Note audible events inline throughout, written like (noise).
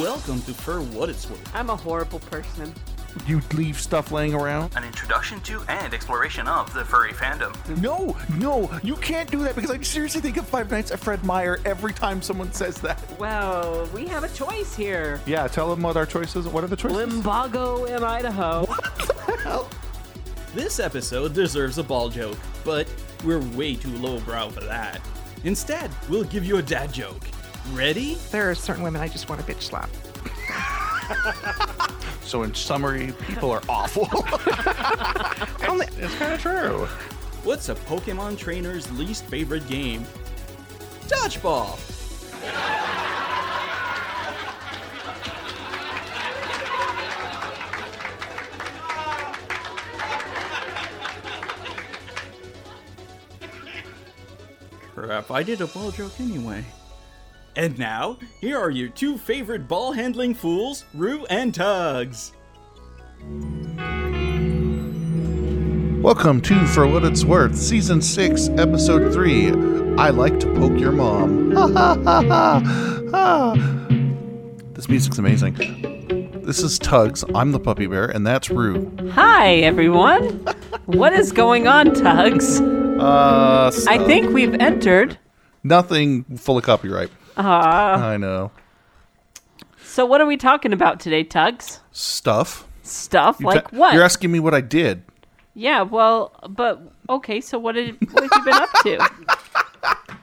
Welcome to For What It's Worth. I'm a horrible person. You leave stuff laying around? An introduction to and exploration of the furry fandom. No, no, you can't do that because I seriously think of Five Nights at Fred Meyer every time someone says that. Well, we have a choice here. Yeah, tell them what our choices. Are. What are the choices? Limbago in Idaho. This episode deserves a ball joke, but we're way too lowbrow for that. Instead, we'll give you a dad joke. Ready? There are certain women I just want to bitch slap. (laughs) So, in summary, people are awful. (laughs) it's it's kind of true. What's a Pokemon trainer's least favorite game? Dodgeball. Crap, I did a ball joke anyway. And now, here are your two favorite ball handling fools, Rue and Tugs. Welcome to For What It's Worth, Season 6, Episode 3. I like to poke your mom. (laughs) Ha ha ha ha. ha. This music's amazing. This is Tugs. I'm the puppy bear, and that's Rue. Hi, everyone. what is going on, Tugs? Uh, I think we've entered. nothing full of copyright. Uh, I know. so, what are we talking about today, Tugs? Stuff. Stuff You like ta- what? You're asking me what I did. yeah, well, but okay. So, what did what have you been up to? (laughs)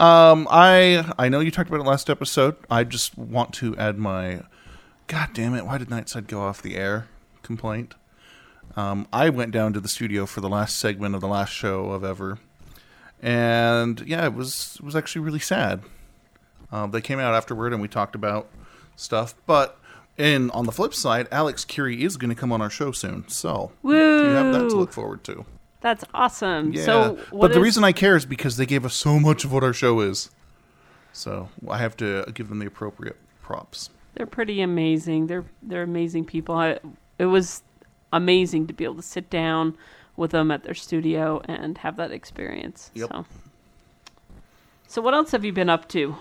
Um, I I know you talked about it last episode. I just want to add my, God damn it! Why did Nightside go off the air? Complaint. Um, I went down to the studio for the last segment of the last show of ever, and yeah, it was it was actually really sad. Um, they came out afterward and we talked about stuff, but. And on the flip side, Alex Curie is going to come on our show soon, so you have that to look forward to. That's awesome. Yeah, So, but what the reason I care is because they gave us so much of what our show is. So I have to give them the appropriate props. They're pretty amazing. They're they're amazing people. I, it was amazing to be able to sit down with them at their studio and have that experience. Yep. So. so what else have you been up to?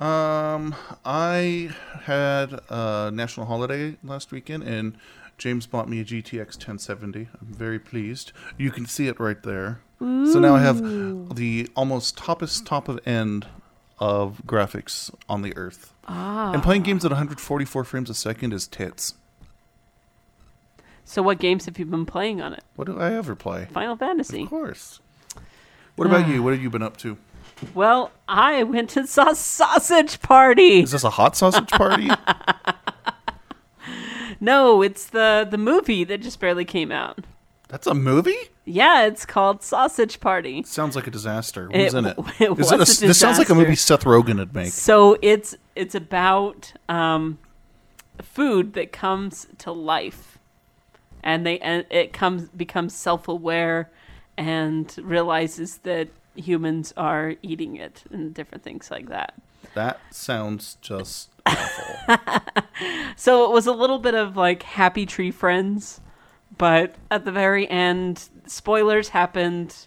Um, I had a national holiday last weekend, and James bought me a GTX 1070. I'm very pleased. You can see it right there. So now I have the almost toppest top of end of graphics on the earth. Ah. And playing games at 144 frames a second is tits. So what games have you been playing on it? What do I ever play? Final Fantasy. Of course. What about you? What have you been up to? Well, I went to saw sausage party. Is this a hot sausage party? (laughs) No, it's the the movie that just barely came out. That's a movie? Yeah, it's called Sausage Party. Sounds like a disaster. It Who's in it? w- (laughs) it Is it was a, a this sounds like a movie. Seth Rogen would make. So it's it's about um, food that comes to life, and they and it comes becomes self aware and realizes that humans are eating it and different things like that. That sounds just (laughs) awful. So it was a little bit of like Happy Tree Friends, but at the very end, spoilers happened.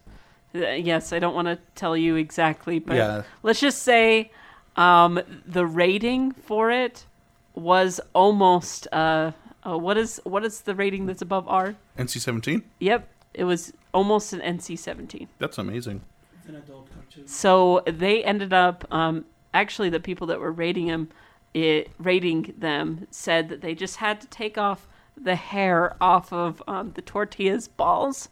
Uh, Yes, I don't want to tell you exactly, but Yeah. let's just say um, the rating for it was almost. Uh, uh, what is what is the rating that's above R? NC seventeen? Yep, it was almost an NC-17. That's amazing. So they ended up um, actually the people that were rating him, it, rating them said that they just had to take off the hair off of um, the tortillas balls,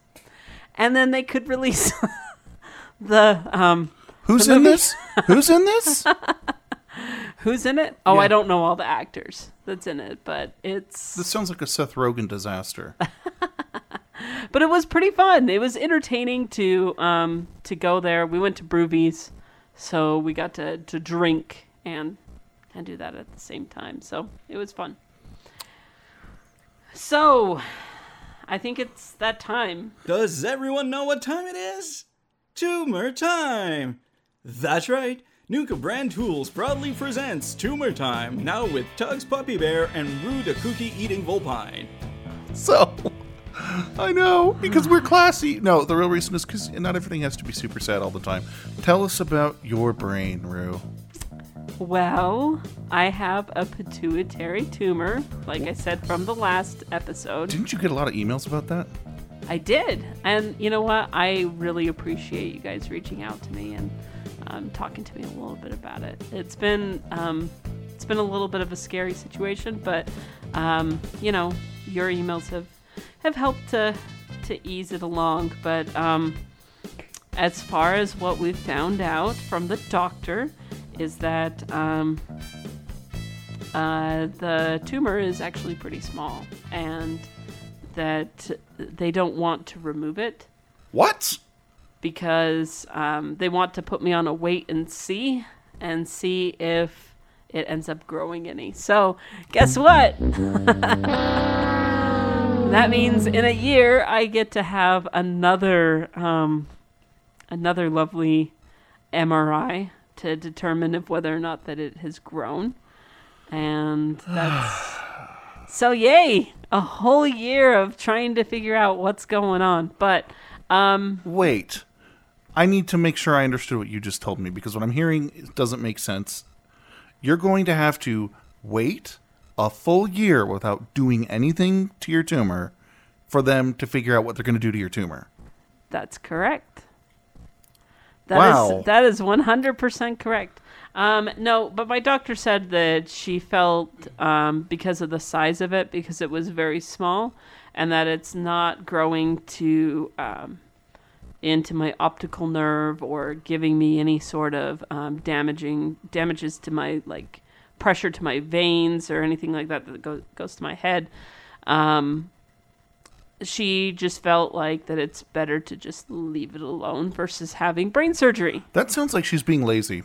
and then they could release (laughs) the um, Who's The in this? Who's in this? (laughs) who's in it. Oh, Yeah. I don't know all the actors that's in it, but it's This sounds like a Seth Rogen disaster. (laughs) but it was pretty fun. It was entertaining to um to go there. We went to Brewvies, so we got to to drink and and do that at the same time. So it was fun. So, I think it's that time. Does everyone know what time it is? Tumor time! That's right. Nuka Brand Tools proudly presents Tumor Time, now with Tugs Puppy Bear and Rue the Cookie Eating Vulpine. So, I know because we're classy. No, the real reason is because not everything has to be super sad all the time. Tell us about your brain, Rue. Well, I have a pituitary tumor, like I said from the last episode. Didn't you get a lot of emails about that? I did. And you know what? I really appreciate you guys reaching out to me and um, talking to me a little bit about it. It's been um, it's been a little bit of a scary situation, but um, you know, your emails have have helped to to ease it along. But um, as far as what we've found out from the doctor, is that um, uh, the tumor is actually pretty small, and that they don't want to remove it What? because um, they want to put me on a wait and see and see if it ends up growing any. So, guess what? (laughs) that means in a year I get to have another um, another lovely MRI to determine if whether or not that it has grown. And (sighs) that's so yay! A whole year of trying to figure out what's going on. But um Wait. I need to make sure I understood what you just told me because what I'm hearing doesn't make sense. You're going to have to wait a full year without doing anything to your tumor for them to figure out what they're going to do to your tumor. That's correct. That is Wow. that is one hundred percent correct. Um, no, but my doctor said that she felt um, because of the size of it, because it was very small, and that it's not growing to um, into my optical nerve or giving me any sort of um, damaging damages to my like pressure to my veins or anything like that that go, goes to my head. Um, she just felt like that it's better to just leave it alone versus having brain surgery. That sounds like she's being lazy.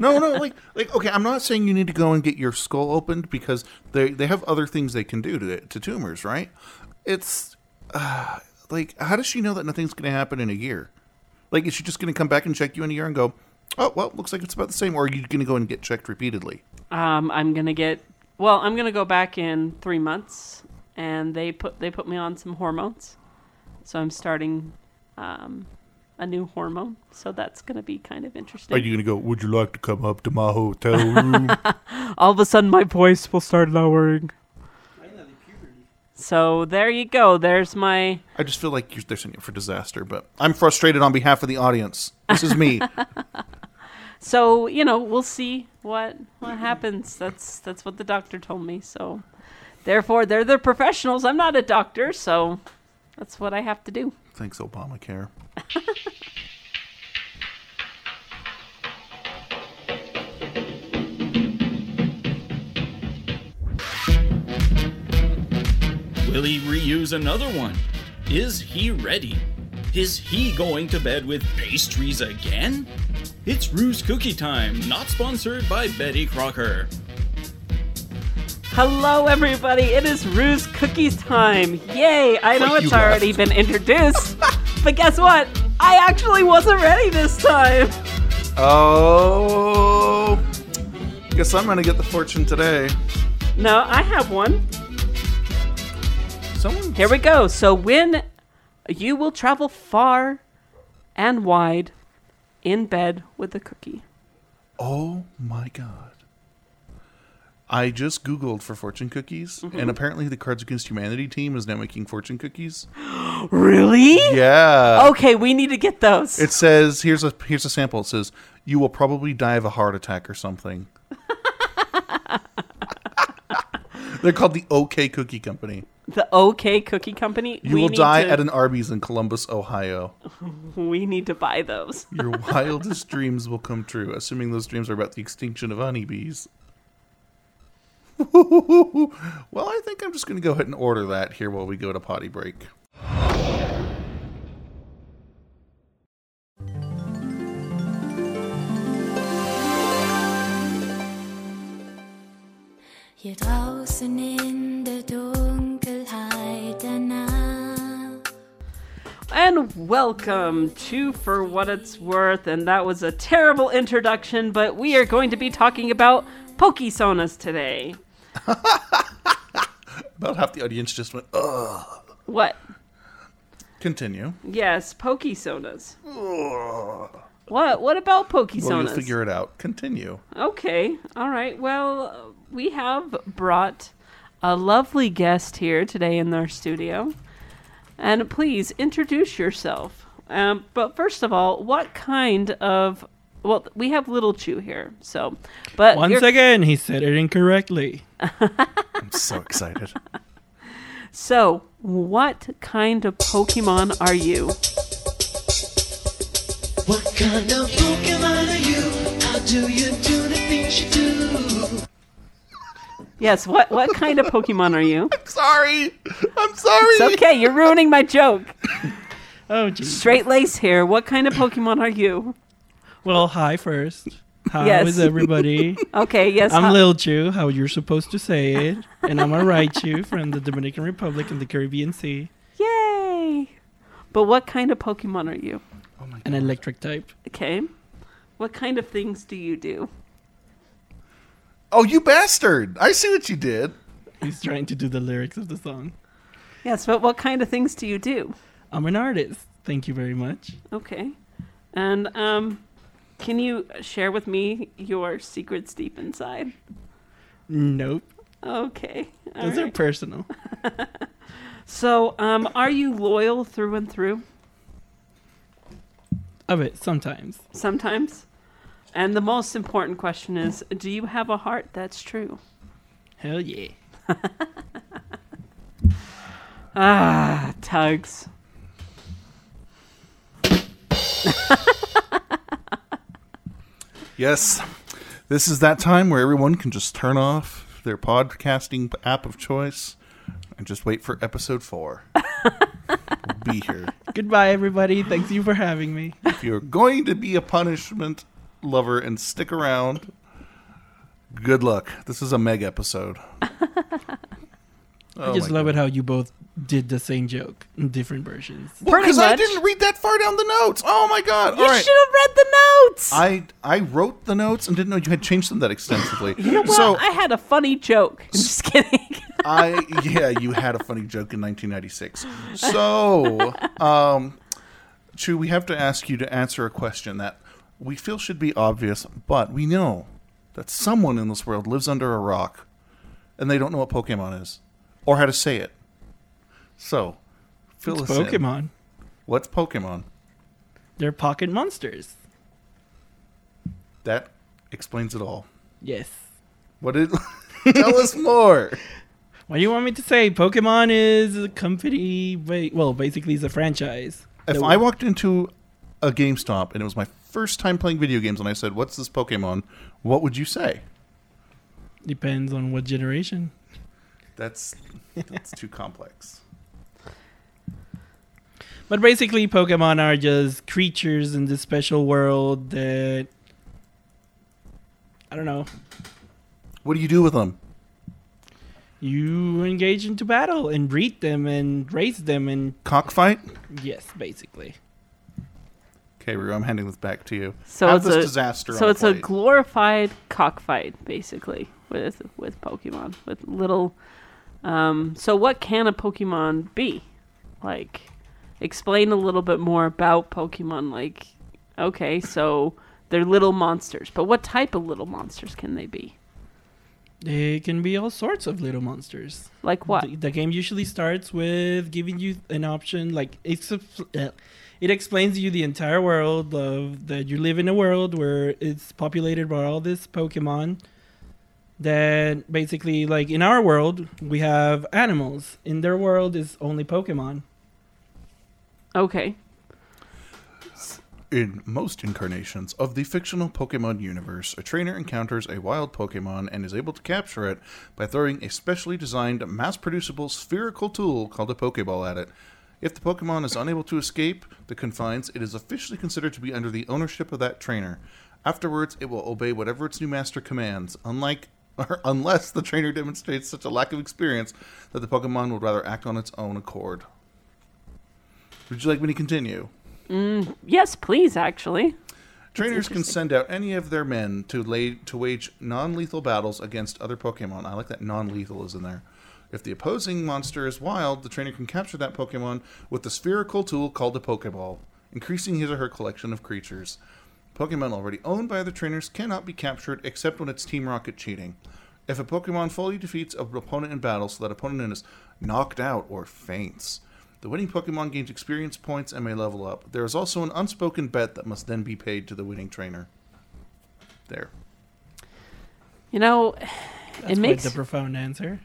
no, no, like, like, okay. I'm not saying you need to go and get your skull opened because they they have other things they can do to to tumors, right? It's uh, like, how does she know that nothing's going to happen in a year? Like, is she just going to come back and check you in a year and go, oh, well, looks like it's about the same, or are you going to go and get checked repeatedly? Um, I'm gonna get well. I'm gonna go back in three months, and they put they put me on some hormones, so I'm starting um, a new hormone. So that's gonna be kind of interesting. Are you going to go? Would you like to come up to my hotel room? (laughs) All of a sudden, my voice will start lowering. So there you go. There's my I just feel like you're, they're setting you up for disaster, but I'm frustrated on behalf of the audience. This is me. (laughs) So you know, we'll see what what happens. That's that's what the doctor told me. So, therefore, they're the professionals. I'm not a doctor, so that's what I have to do. Thanks, Obamacare. Will he reuse another one? Is he ready? Is he going to bed with pastries again? It's Rue's Cookie Time, not sponsored by Betty Crocker. Hello, everybody. It is Rue's Cookies time. Yay! I know Wait, it's already left. been introduced, (laughs) but guess what? I actually wasn't ready this time. Oh, guess I'm gonna get the fortune today. No, I have one. Someone Here we go. So when you will travel far and wide in bed with a cookie. Oh my god! I just googled for fortune cookies, and mm-hmm. apparently the Cards Against Humanity team is now making fortune cookies. (gasps) Really? Yeah. Okay, we need to get those. It says here's a here's a sample. It says you will probably die of a heart attack or something. (laughs) They're called the OK Cookie Company. the OK Cookie Company. You we will die to, at an Arby's in Columbus, Ohio. We need to buy those. (laughs) Your wildest dreams will come true, assuming those dreams are about the extinction of honeybees. (laughs) well, I think I'm just going to go ahead and order that here while we go to potty break. Hier draußen in And welcome to For What It's Worth. And that was a terrible introduction, but we are going to be talking about Pokesonas today. (laughs) About half the audience just went, ugh. What? Continue. Yes, Pokesonas. What? What about Well, Pokesonas? you'll figure it out. Continue. Okay. All right. Well, we have brought a lovely guest here today in our studio. And please introduce yourself. Um, but first of all, what kind of. Well, we have Little Chew here. So, but. Once you're- again, he said it incorrectly. (laughs) I'm so excited. So, what kind of Pokemon are you? What kind of Pokemon are you? How do you do the things you do? Yes, what, what kind of Pokemon are you? (laughs) I'm sorry. I'm sorry. It's okay, you're ruining my joke. (laughs) Oh, geez. Straight Lace here. What kind of Pokemon are you? Well, hi first. How Yes. is everybody? (laughs) Okay, yes. I'm hi- Lil Chu, how you're supposed to say it. And I'm a Raichu from the Dominican Republic in the Caribbean Sea. Yay! But what kind of Pokemon are you? An electric type. Okay. What kind of things do you do? Oh, you bastard! I see what you did. He's trying to do the lyrics of the song. Yes, but what kind of things do you do? I'm an artist. Thank you very much. Okay. And um can you share with me your secrets deep inside? Nope. Okay. all Those are personal. (laughs) So, um are you loyal through and through? Of it, sometimes. Sometimes. And the most important question is do you have a heart that's true? Hell yeah. (laughs) Ah, tugs. (laughs) Yes, this is that time where everyone can just turn off their podcasting app of choice and just wait for episode four. (laughs) be here. Goodbye, everybody. Thanks you for having me. If you're going to be a punishment lover and stick around, good luck. This is a meg episode. (laughs) I just love it how you both did the same joke in different versions. Pretty Because I didn't read that far down the notes. Oh my god! You All right. should have read the notes. I I wrote the notes and didn't know you had changed them that extensively. you know what? So I had a funny joke. I'm (laughs) just kidding. I (laughs) yeah, you had a funny joke in 1996. So, um, Chu, we have to ask you to answer a question that we feel should be obvious, but we know that someone in this world lives under a rock, and they don't know what Pokemon is or how to say it. So, fill It's us in. Pokemon. What's Pokemon? They're pocket monsters. That explains it all. Yes. What did? (laughs) Tell us more. (laughs) What do you want me to say? Pokemon is a company. Well, basically, it's a franchise. If I walked into a GameStop and it was my first time playing video games and I said, "What's this Pokemon?" What would you say? depends on what generation. That's that's too complex. But basically, Pokemon are just creatures in this special world that I don't know. What do you do with them? You engage into battle and breed them and raise them and Cockfight? yes, basically. Okay, Rue, I'm handing this back to you. So Have it's this a disaster. so on it's the a plate. glorified cockfight, basically, with with Pokemon, with little. Um, so what can a Pokemon be? Like, explain a little bit more about Pokemon. Like, okay, so they're little monsters, but what type of little monsters can they be? They can be all sorts of little monsters. Like what? The, the game usually starts with giving you an option, like it's a, uh, it explains to you the entire world of that you live in a world where it's populated by all this Pokemon. That basically, like in our world, we have animals. In their world, is only Pokemon. Okay. In most incarnations of the fictional Pokemon universe, a trainer encounters a wild Pokemon and is able to capture it by throwing a specially designed, mass producible spherical tool called a Pokeball at it. If the Pokemon is unable to escape the confines, it is officially considered to be under the ownership of that trainer. Afterwards, it will obey whatever its new master commands, unlike (laughs) or unless the trainer demonstrates such a lack of experience that the Pokemon would rather act on its own accord. Would you like me to continue? Mm, yes, please. Actually. Trainers can send out any of their men to lay to wage non-lethal battles against other Pokemon. I like that non-lethal is in there. If the opposing monster is wild, the trainer can capture that Pokemon with the spherical tool called a Pokeball, increasing his or her collection of creatures. Pokemon already owned by other trainers cannot be captured except when it's Team Rocket cheating. If a Pokemon fully defeats an opponent in battle so that opponent is knocked out or faints, the winning Pokemon gains experience points and may level up. There is also an unspoken bet that must then be paid to the winning trainer. There. You know, (sighs) That's it makes. quite the profound answer.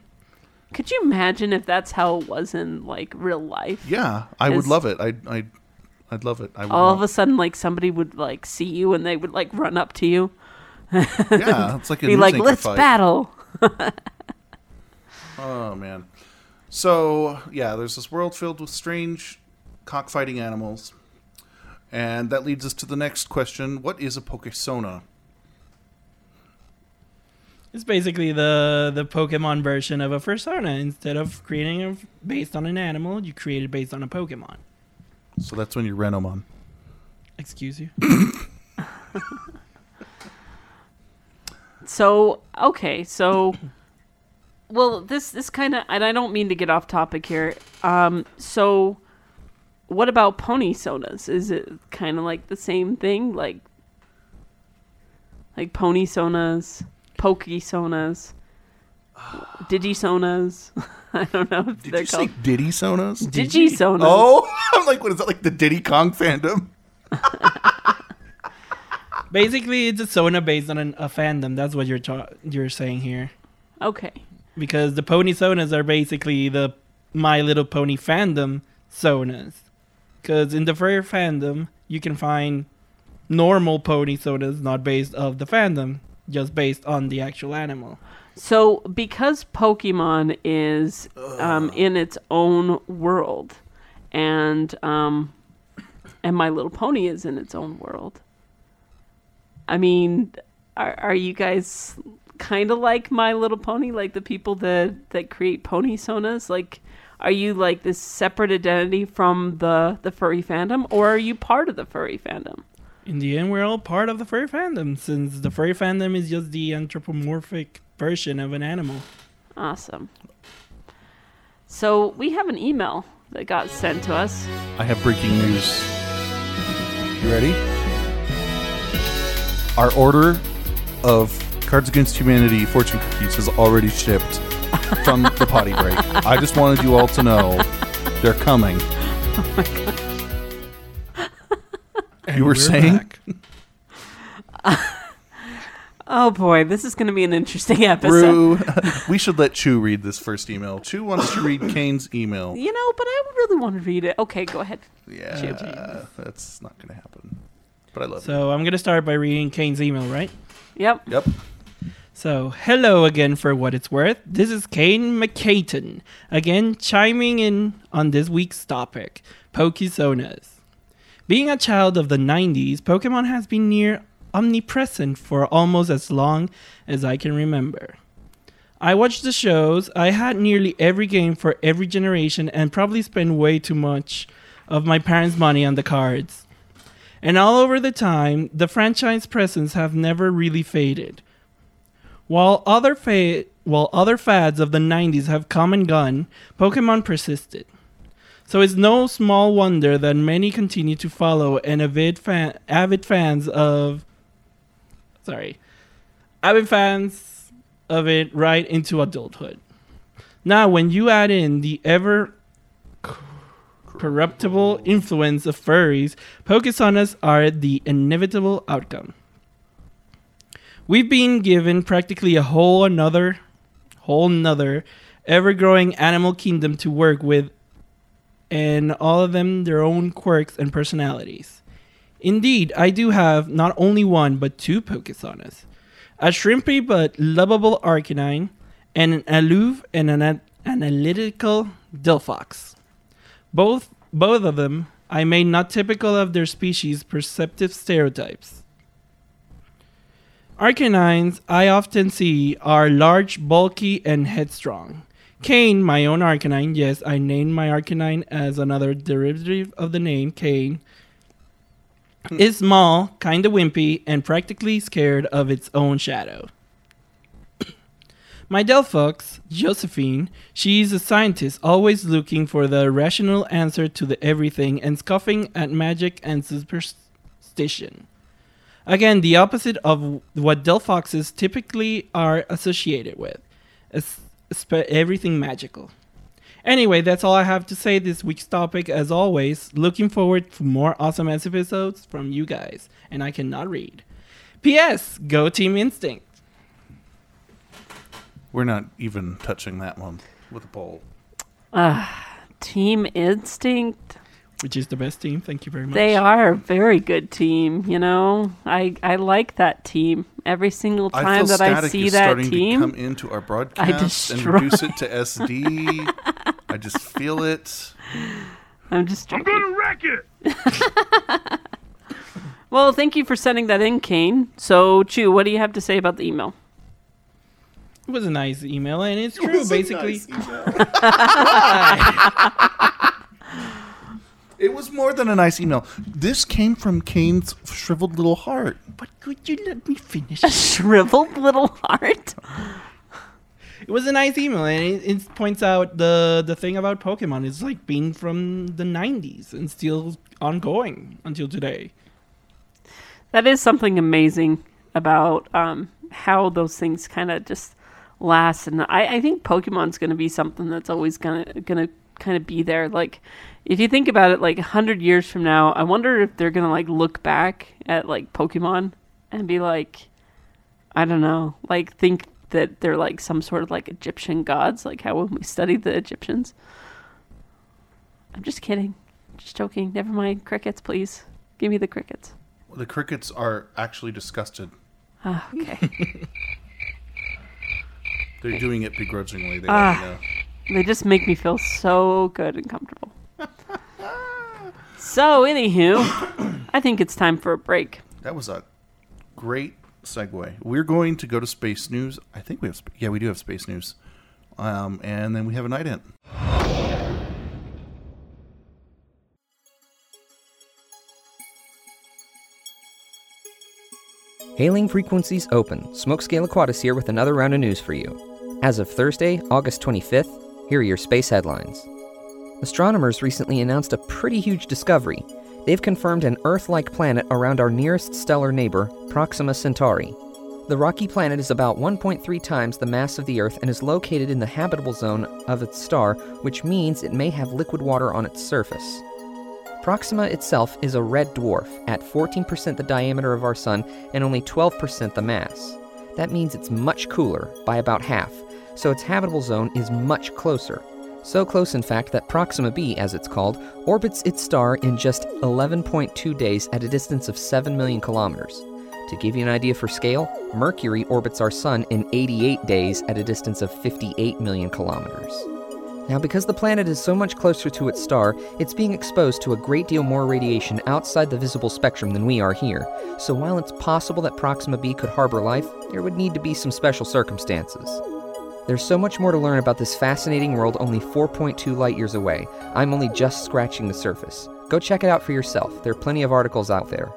Could you imagine if that's how it was in like real life? Yeah, I would Is- love it. I I I'd love it. I would All of a sudden, like somebody would like see you and they would like run up to you, Yeah, (laughs) it's like a be like, "Let's fight. battle." (laughs) Oh man. So yeah, there's this world filled with strange cockfighting animals, and that leads us to the next question: What is a Pokesona? It's basically the the Pokemon version of a persona. Instead of creating a, based on an animal, you create it based on a Pokemon. So that's when you're Renamon. Excuse you. So okay, so well, this this kind of, and I don't mean to get off topic here. Um, so what about pony sodas? Is it kind of like the same thing, like like pony sonas, pokey sonas, digi (sighs) sonas? (laughs) I don't know if Did they're you say called Diddy Sonas? digi sonas. Oh, (laughs) I'm like, what is that? Like the Diddy Kong fandom? (laughs) Basically, it's a Sona based on an, a fandom. That's what you're ta- you're saying here. okay. Because the Pony Sonas are basically the My Little Pony fandom Sonas. Because in the furry fandom, you can find normal Pony Sonas not based of the fandom, just based on the actual animal. So, because Pokemon is um, in its own world, and um, and My Little Pony is in its own world. I mean, are are you guys kind of like My Little Pony, like the people that that create pony sonas? Like, are you like this separate identity from the the furry fandom, or are you part of the furry fandom? In the end, we're all part of the furry fandom, since the furry fandom is just the anthropomorphic version of an animal. Awesome. So we have an email that got sent to us. I have breaking news. You ready? Our order of Cards Against Humanity fortune cookies has already shipped from the potty break. (laughs) I just wanted you all to know they're coming. Oh you were we're saying? (laughs) Oh boy, this is going to be an interesting episode. Rue, (laughs) we should let Chu read this first email. Chu wants to read Kane's email. You know, but I really want to read it. Okay, go ahead. Yeah, that's not going to happen. But I love it. So I'm gonna start by reading Kane's email, right? Yep. Yep. So, hello again for what it's worth. This is Kane McCayton, again chiming in on this week's topic Pokesonas. Being a child of the 90s, Pokemon has been near omnipresent for almost as long as I can remember. I watched the shows, I had nearly every game for every generation, and probably spent way too much of my parents' money on the cards. And all over the time, the franchise presence have never really faded. While other fa- while other fads of the 90s have come and gone, Pokemon persisted. So it's no small wonder that many continue to follow and avid fan- avid fans of sorry, avid fans of it right into adulthood. Now, when you add in the ever corruptible influence of furries, Pokesonas are the inevitable outcome. We've been given practically a whole another, whole another, ever-growing animal kingdom to work with, and all of them their own quirks and personalities. Indeed, I do have not only one but two Pokesonas, a shrimpy but lovable Arcanine, and an aloof and an an- analytical Delphox. Both both of them I made not typical of their species perceptive stereotypes. Arcanines I often see are large, bulky, and headstrong. Kane, my own Arcanine, yes, I named my Arcanine as another derivative of the name Kane, hmm. is small, kinda wimpy, and practically scared of its own shadow. (coughs) My Delphox, Josephine, she's a scientist always looking for the rational answer to the everything and scoffing at magic and superstition. Again, the opposite of what Delphoxes typically are associated with. Espe- everything magical. Anyway, that's all I have to say this week's topic. As always, looking forward for more awesome ass episodes from you guys. And I cannot read. P.S. Go Team Instinct. We're not even touching that one with a pole. poll. Ah, Team Instinct. Which is the best team. Thank you very much. They are a very good team, you know. I I like that team. Every single I time feel that I static see is that starting team, to come into our broadcast and destroy- reduce it to (laughs) SD. I just feel it. I'm just I'm gonna wreck it. (laughs) well, thank you for sending that in, Kane. So, Chu, what do you have to say about the email? It was a nice email, and it's true, basically. (laughs) It was more than a nice email. This came from Kane's shriveled little heart. But could you let me finish? A (laughs) Shriveled little heart. It was a nice email, and it, it points out the the thing about Pokemon is like being from the '90s and still ongoing until today. That is something amazing about um, how those things kind of just last, and I, I think Pokemon's going to be something that's always gonna gonna kind of be there. Like, if you think about it, like a hundred years from now, I wonder if they're gonna like look back at like Pokemon and be like, I don't know, like think that they're like some sort of like Egyptian gods, like how when we studied the Egyptians. I'm just kidding, just joking. Never mind, crickets, please. Give me the crickets. The crickets are actually disgusted. Ah, okay. (laughs) They're doing it begrudgingly. They Ah. Let me know. They just make me feel so good and comfortable. so, anywho, I think it's time for a break. That was a great segue. We're going to go to space news. I think we have. Sp- yeah, we do have space news. Um, and then we have a night in. Hailing frequencies open. Smokescale Aquatis here with another round of news for you. As of Thursday, August 25th, here are your space headlines. Astronomers recently announced a pretty huge discovery. They've confirmed an Earth like planet around our nearest stellar neighbor, Proxima Centauri. The rocky planet is about 1.3 times the mass of the Earth and is located in the habitable zone of its star, which means it may have liquid water on its surface. Proxima itself is a red dwarf, at 14% the diameter of our Sun and only 12% the mass. That means it's much cooler, by about half, so its habitable zone is much closer. So close, in fact, that Proxima b, as it's called, orbits its star in just 11.2 days at a distance of 7 million kilometers. To give you an idea for scale, Mercury orbits our Sun in 88 days at a distance of 58 million kilometers. Now, because the planet is so much closer to its star, it's being exposed to a great deal more radiation outside the visible spectrum than we are here. So, while it's possible that Proxima b could harbor life, there would need to be some special circumstances. There's so much more to learn about this fascinating world only 4.2 light years away. I'm only just scratching the surface. Go check it out for yourself. There are plenty of articles out there.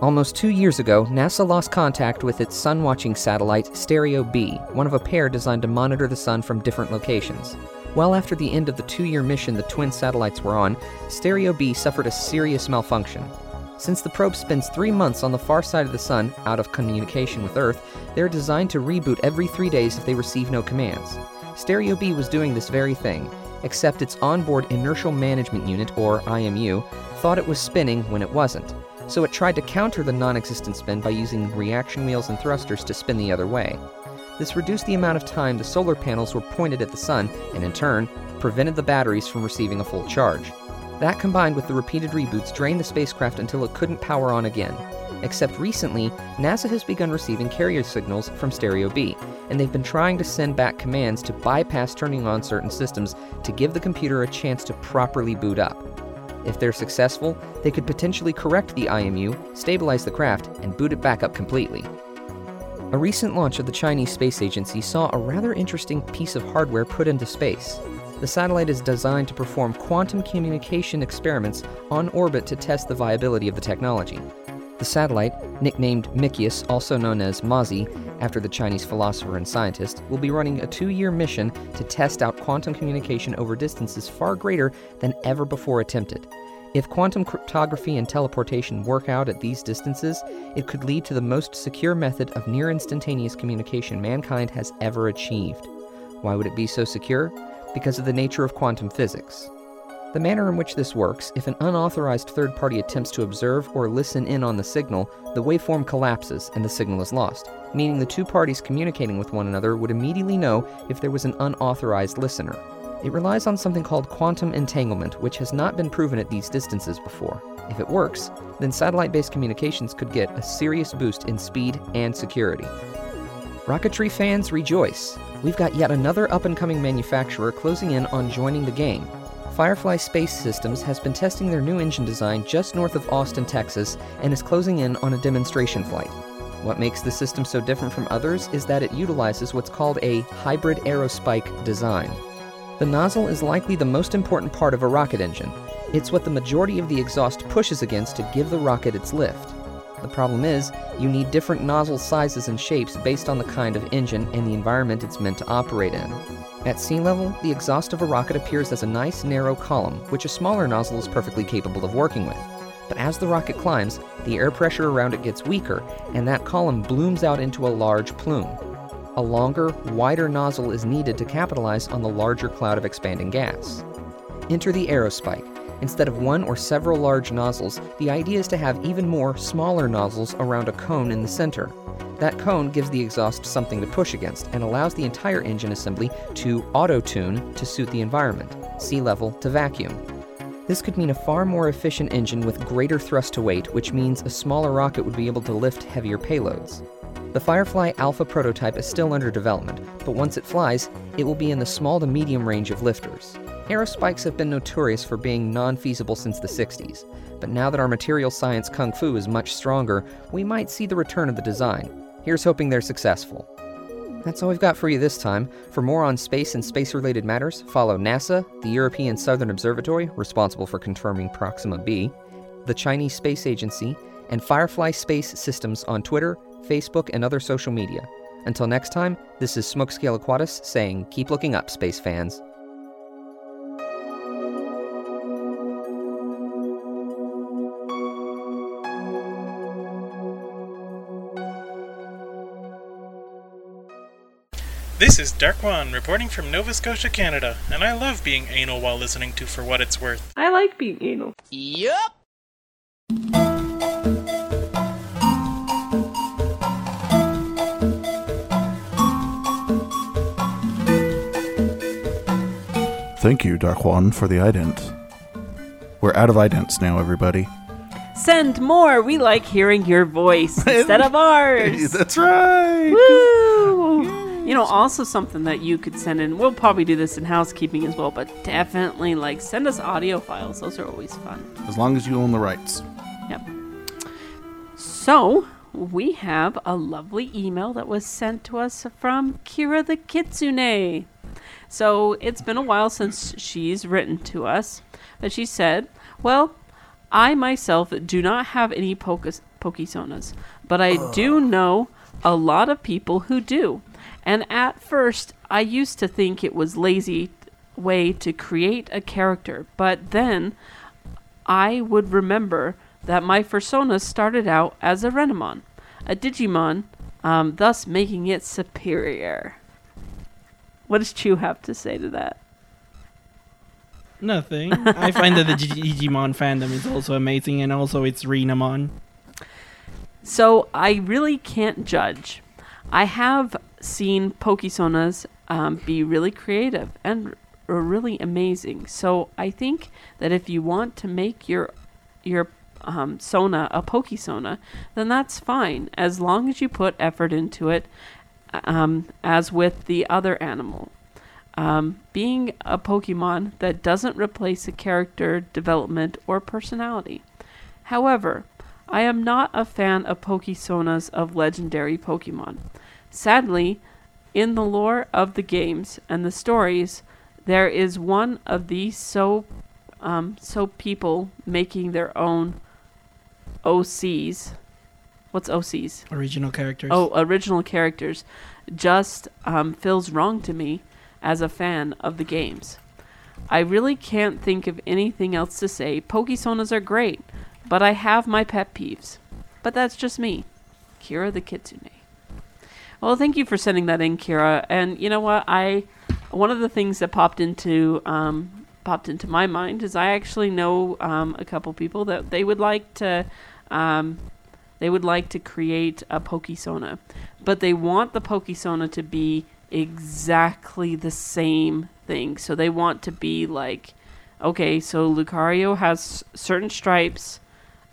Almost two years ago, NASA lost contact with its sun watching satellite Stereo B, one of a pair designed to monitor the sun from different locations. Well after the end of the two year mission the twin satellites were on, Stereo B suffered a serious malfunction. Since the probe spends three months on the far side of the sun, out of communication with Earth, they're designed to reboot every three days if they receive no commands. Stereo B was doing this very thing, except its onboard Inertial Management Unit, or IMU, thought it was spinning when it wasn't so it tried to counter the non existent spin by using reaction wheels and thrusters to spin the other way. This reduced the amount of time the solar panels were pointed at the sun, and in turn, prevented the batteries from receiving a full charge. That combined with the repeated reboots drained the spacecraft until it couldn't power on again. Except recently, NASA has begun receiving carrier signals from Stereo B, and they've been trying to send back commands to bypass turning on certain systems to give the computer a chance to properly boot up. If they're successful, they could potentially correct the IMU, stabilize the craft, and boot it back up completely. A recent launch of the Chinese Space Agency saw a rather interesting piece of hardware put into space. The satellite is designed to perform quantum communication experiments on orbit to test the viability of the technology. The satellite, nicknamed Micius, also known as Mozi, after the Chinese philosopher and scientist, will be running a two year mission to test out quantum communication over distances far greater than ever before attempted. If quantum cryptography and teleportation work out at these distances, it could lead to the most secure method of near instantaneous communication mankind has ever achieved. Why would it be so secure? Because of the nature of quantum physics. The manner in which this works, if an unauthorized third party attempts to observe or listen in on the signal, the waveform collapses and the signal is lost, meaning the two parties communicating with one another would immediately know if there was an unauthorized listener. It relies on something called quantum entanglement, which has not been proven at these distances before. If it works, then satellite based communications could get a serious boost in speed and security. Rocketry fans rejoice! We've got yet another up and coming manufacturer closing in on joining the game. Firefly Space Systems has been testing their new engine design just north of Austin, Texas, and is closing in on a demonstration flight. What makes the system so different from others is that it utilizes what's called a hybrid aerospike design. The nozzle is likely the most important part of a rocket engine. It's what the majority of the exhaust pushes against to give the rocket its lift. The problem is, you need different nozzle sizes and shapes based on the kind of engine and the environment it's meant to operate in. At sea level, the exhaust of a rocket appears as a nice narrow column, which a smaller nozzle is perfectly capable of working with. But as the rocket climbs, the air pressure around it gets weaker, and that column blooms out into a large plume. A longer, wider nozzle is needed to capitalize on the larger cloud of expanding gas. Enter the aerospike. Instead of one or several large nozzles, the idea is to have even more smaller nozzles around a cone in the center. That cone gives the exhaust something to push against and allows the entire engine assembly to auto tune to suit the environment, sea level to vacuum. This could mean a far more efficient engine with greater thrust to weight, which means a smaller rocket would be able to lift heavier payloads. The Firefly Alpha prototype is still under development, but once it flies, it will be in the small to medium range of lifters. Aerospikes have been notorious for being non feasible since the 60s, but now that our material science kung fu is much stronger, we might see the return of the design. Here's hoping they're successful. That's all we've got for you this time. For more on space and space related matters, follow NASA, the European Southern Observatory, responsible for confirming Proxima b, the Chinese Space Agency, and Firefly Space Systems on Twitter, Facebook, and other social media. Until next time, this is Smokescale Aquatus saying, keep looking up, space fans. This is Dark One reporting from Nova Scotia, Canada, and I love being anal while listening to For What It's Worth. I like being anal. Yup. Thank you, Dark One, for the ident. We're out of idents now, everybody. Send more. We like hearing your voice (laughs) instead of ours. That's right. Woo! You know, also something that you could send in. We'll probably do this in housekeeping as well, but definitely like send us audio files. Those are always fun. As long as you own the rights. Yep. So we have a lovely email that was sent to us from Kira the Kitsune. So it's been a while since she's written to us, but she said, "Well, I myself do not have any pocus, Pokesonas, but I do know a lot of people who do. And at first, I used to think it was lazy way to create a character, but then I would remember that my persona started out as a Renamon, a Digimon, um, thus making it superior. What does Chu have to say to that? Nothing. I find that the (laughs) Digimon fandom is also amazing, and also it's Renamon. So I really can't judge. I have seen Pokesonas um, be really creative and really amazing. So I think that if you want to make your your um, Sona a Pokesona, then that's fine as long as you put effort into it, um, as with the other animal. Um, being a Pokemon that doesn't replace a character development or personality. However, I am not a fan of Pokesonas of legendary Pokemon. Sadly, in the lore of the games and the stories, there is one of these so um, so people making their own OCs. What's OCs? Original characters. Oh, original characters. Just um, feels wrong to me as a fan of the games. I really can't think of anything else to say. Pokesonas are great, but I have my pet peeves. But that's just me. Kira the Kitsune. Well, thank you for sending that in, Kira. And you know what? I one of the things that popped into um, popped into my mind is I actually know um, a couple people that they would like to um, they would like to create a Pokesona, but they want the Pokesona to be exactly the same thing. So they want to be like, okay, so Lucario has certain stripes,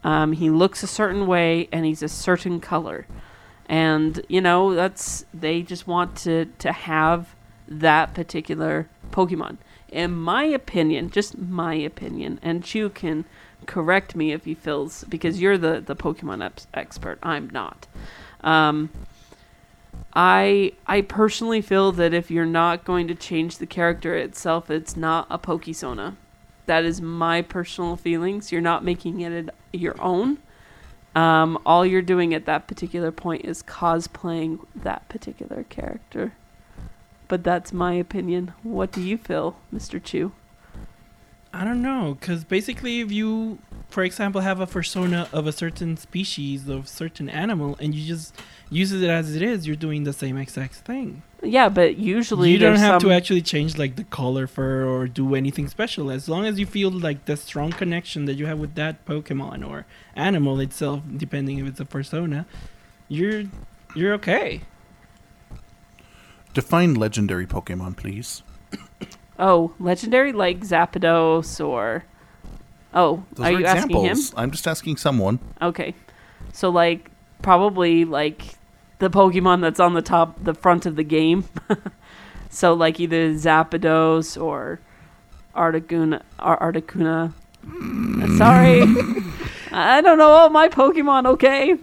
um, he looks a certain way, and he's a certain color, and you know that's they just want to to have that particular Pokemon. In my opinion, just my opinion, and Chu can correct me if he feels because you're the the Pokemon ex- expert. I'm not. Um, I I personally feel that if you're not going to change the character itself, it's not a Pokesona. That is my personal feelings. You're not making it your own. Um, all you're doing at that particular point is cosplaying that particular character. But that's my opinion. What do you feel, Mr. Chu? I don't know, because basically, if you, for example, have a persona of a certain species of certain animal, and you just use it as it is, you're doing the same exact thing. Yeah, but usually you don't have some- to actually change like the color fur or do anything special. As long as you feel like the strong connection that you have with that Pokemon or animal itself, depending if it's a persona, you're you're okay. Define legendary Pokemon, please. Oh, legendary like Zapdos or Oh, Those are you asking him? I'm just asking someone. Okay. So like probably like the Pokemon that's on the top the front of the game. (laughs) so like either Zapdos or Articuno Ar- Articuno. Hmm. Sorry. (laughs) I don't know all my Pokemon, okay?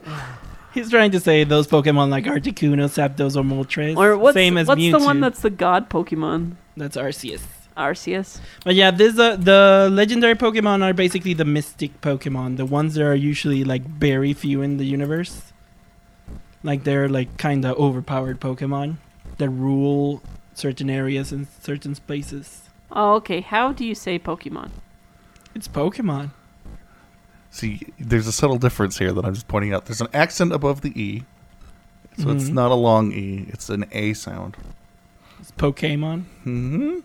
He's trying to say those Pokemon like Articuno, Zapdos, or Moltres. Or what's same as what's Mewtwo. the one that's the god Pokemon? That's Arceus. Arceus. But yeah, this uh, the legendary Pokemon are basically the mystic Pokemon, the ones that are usually like very few in the universe. Like they're like kind of overpowered Pokemon that rule certain areas and certain places. Oh, okay. How do you say Pokemon? It's Pokemon. See, there's a subtle difference here that I'm just pointing out. There's an accent above the E. So it's Mhm. not a long E, it's an A sound. It's Pokemon. hmm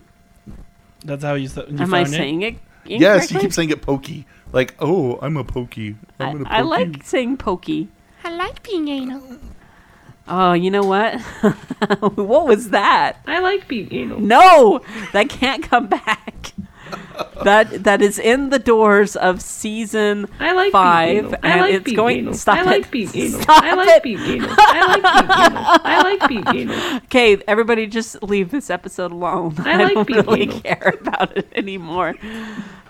That's how you, s- you Am I found saying it? Yes, you keep saying it pokey. Like, oh, I'm a pokey. I'm I, gonna I like saying pokey. I like being anal. Oh, you know what? (laughs) what was that? I like being anal. No, that can't come back. (laughs) That that is in the doors of season I like five, being and I like it's being going. anal. Stop I it! like being anal. (laughs) Stop I like it! being anal. I like being anal. I like being anal. Okay, everybody, just leave this episode alone. I (laughs) I, like don't being really anal. care about it anymore.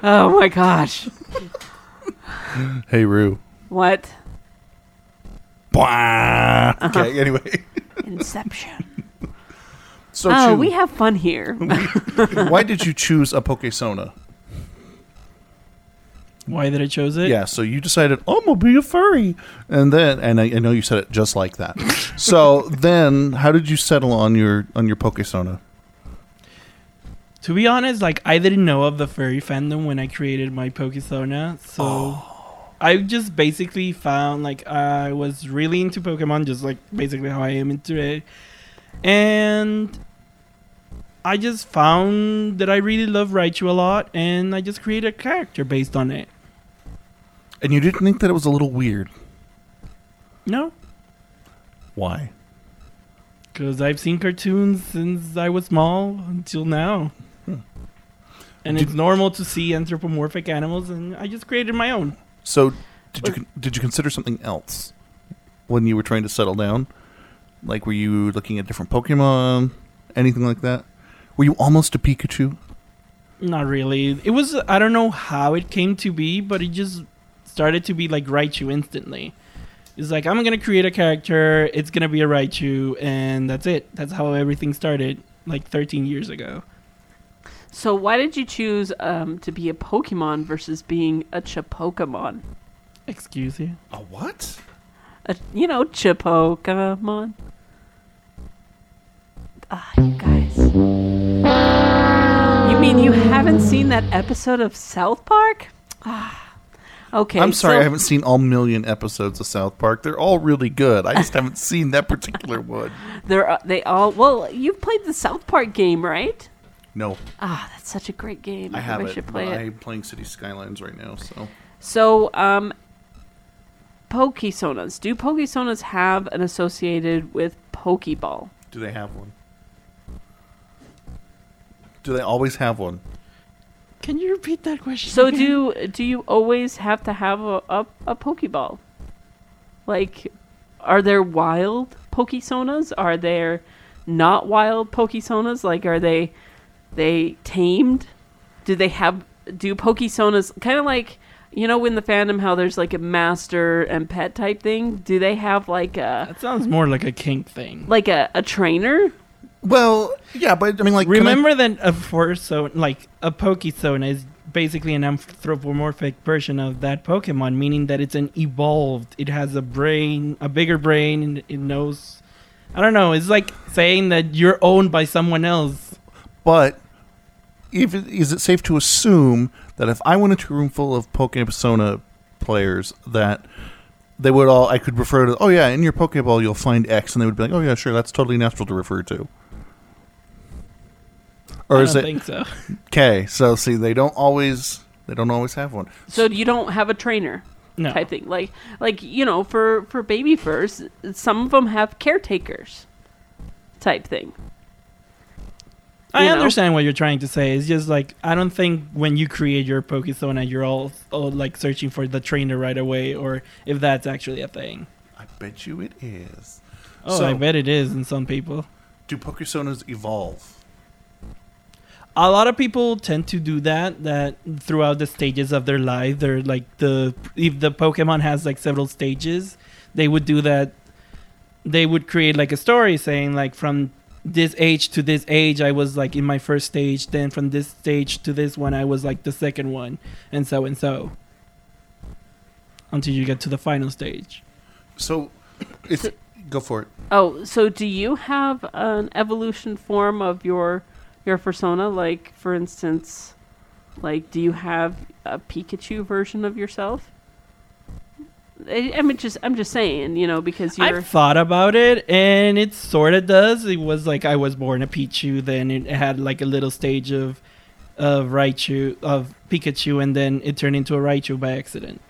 Oh my gosh! (laughs) Hey, Rue. What? Blah. Uh-huh. Okay, anyway. Inception. So, oh, Chu, we have fun here. (laughs) why did you choose a Pokesona? Why did I chose it? Yeah, so you decided, oh, I'm going to be a furry. And then, and I, I know you said it just like that. (laughs) so then, how did you settle on your on your Pokesona? To be honest, like I didn't know of the furry fandom when I created my Pokesona, so oh. I just basically found like I was really into Pokemon, just like basically how I am into it, and I just found that I really love Raichu a lot, and I just created a character based on it. And you didn't think that it was a little weird. No, Why? because I've seen cartoons since I was small until now. Hmm. And Did- it's normal to see anthropomorphic animals, and I just created my own. So, did you did you consider something else when you were trying to settle down? Like, were you looking at different Pokemon, anything like that? Were you almost a Pikachu? Not really. It was I don't know how it came to be, but it just started to be like Raichu instantly. It's like I'm gonna create a character, it's gonna be a Raichu, and that's it. That's how everything started, like 13 years ago. so, why did you choose um, to be a Pokemon versus being a Chipokemon? Excuse you. A what? A, you know, Chipokemon. Ah, you guys. You You mean you haven't seen that episode of South Park? Ah. Okay. I'm sorry, so- I haven't seen all million episodes of South Park. They're all really good. I just (laughs) haven't seen that particular one. They're uh, they all well. You've played the South Park game, right? No, Ah, that's such a great game. I think have it. play it. I'm playing City Skylines right now, so So, um, Pokesonas. Do Pokesonas have an associated with Pokeball? do they have one? Do they always have one? Can you repeat that question? So again? do do you always have to have a, a, a Pokeball? Like, are there wild Pokesonas? Are there not wild Pokesonas? Like, are they they tamed? Do they have do Pokesonas kind of like you know in the fandom how there's like a master and pet type thing? Do they have like a That sounds more like a kink thing. like a, a trainer? Well, yeah, but I mean, like, can I- Remember that a so like a Pokesona is basically an anthropomorphic version of that Pokemon, meaning that it's an evolved. It has a brain, a bigger brain, and it knows. I don't know. It's like saying that you're owned by someone else. But if it, is it safe to assume that if I went into a room full of Pokemon persona players, that they would all I could refer to? Oh yeah, in your Pokeball you'll find X, and they would be like, oh yeah, sure, that's totally natural to refer to. Or I is don't it think so. okay? So see, they don't always they don't always have one. So you don't have a trainer No. type thing. Like like you know for for baby furs, some of them have caretakers type thing. I you know? understand what you're trying to say. It's just like I don't think when you create your Pokesona, you're all, all like searching for the trainer right away, or if that's actually a thing. I bet you it is. Oh, So- I bet it is in some people. Do Pokesonas evolve? A lot of people tend to do that that throughout the stages of their life they're like the if the pokemon has like several stages they would do that. They would create like a story saying like from this age to this age i was like in my first stage then from this stage to this one i was like the second one and so and so. Until you get to the final stage. So, if go for it. Oh, so do you have an evolution form of your your persona? Like, for instance, like, do you have a Pikachu version of yourself? I, I'm just I'm just saying, you know, because you're I've thought about it, and it sort of does. It was like I was born a Pichu, then it had like a little stage of of Raichu of Pikachu, and then it turned into a Raichu by accident.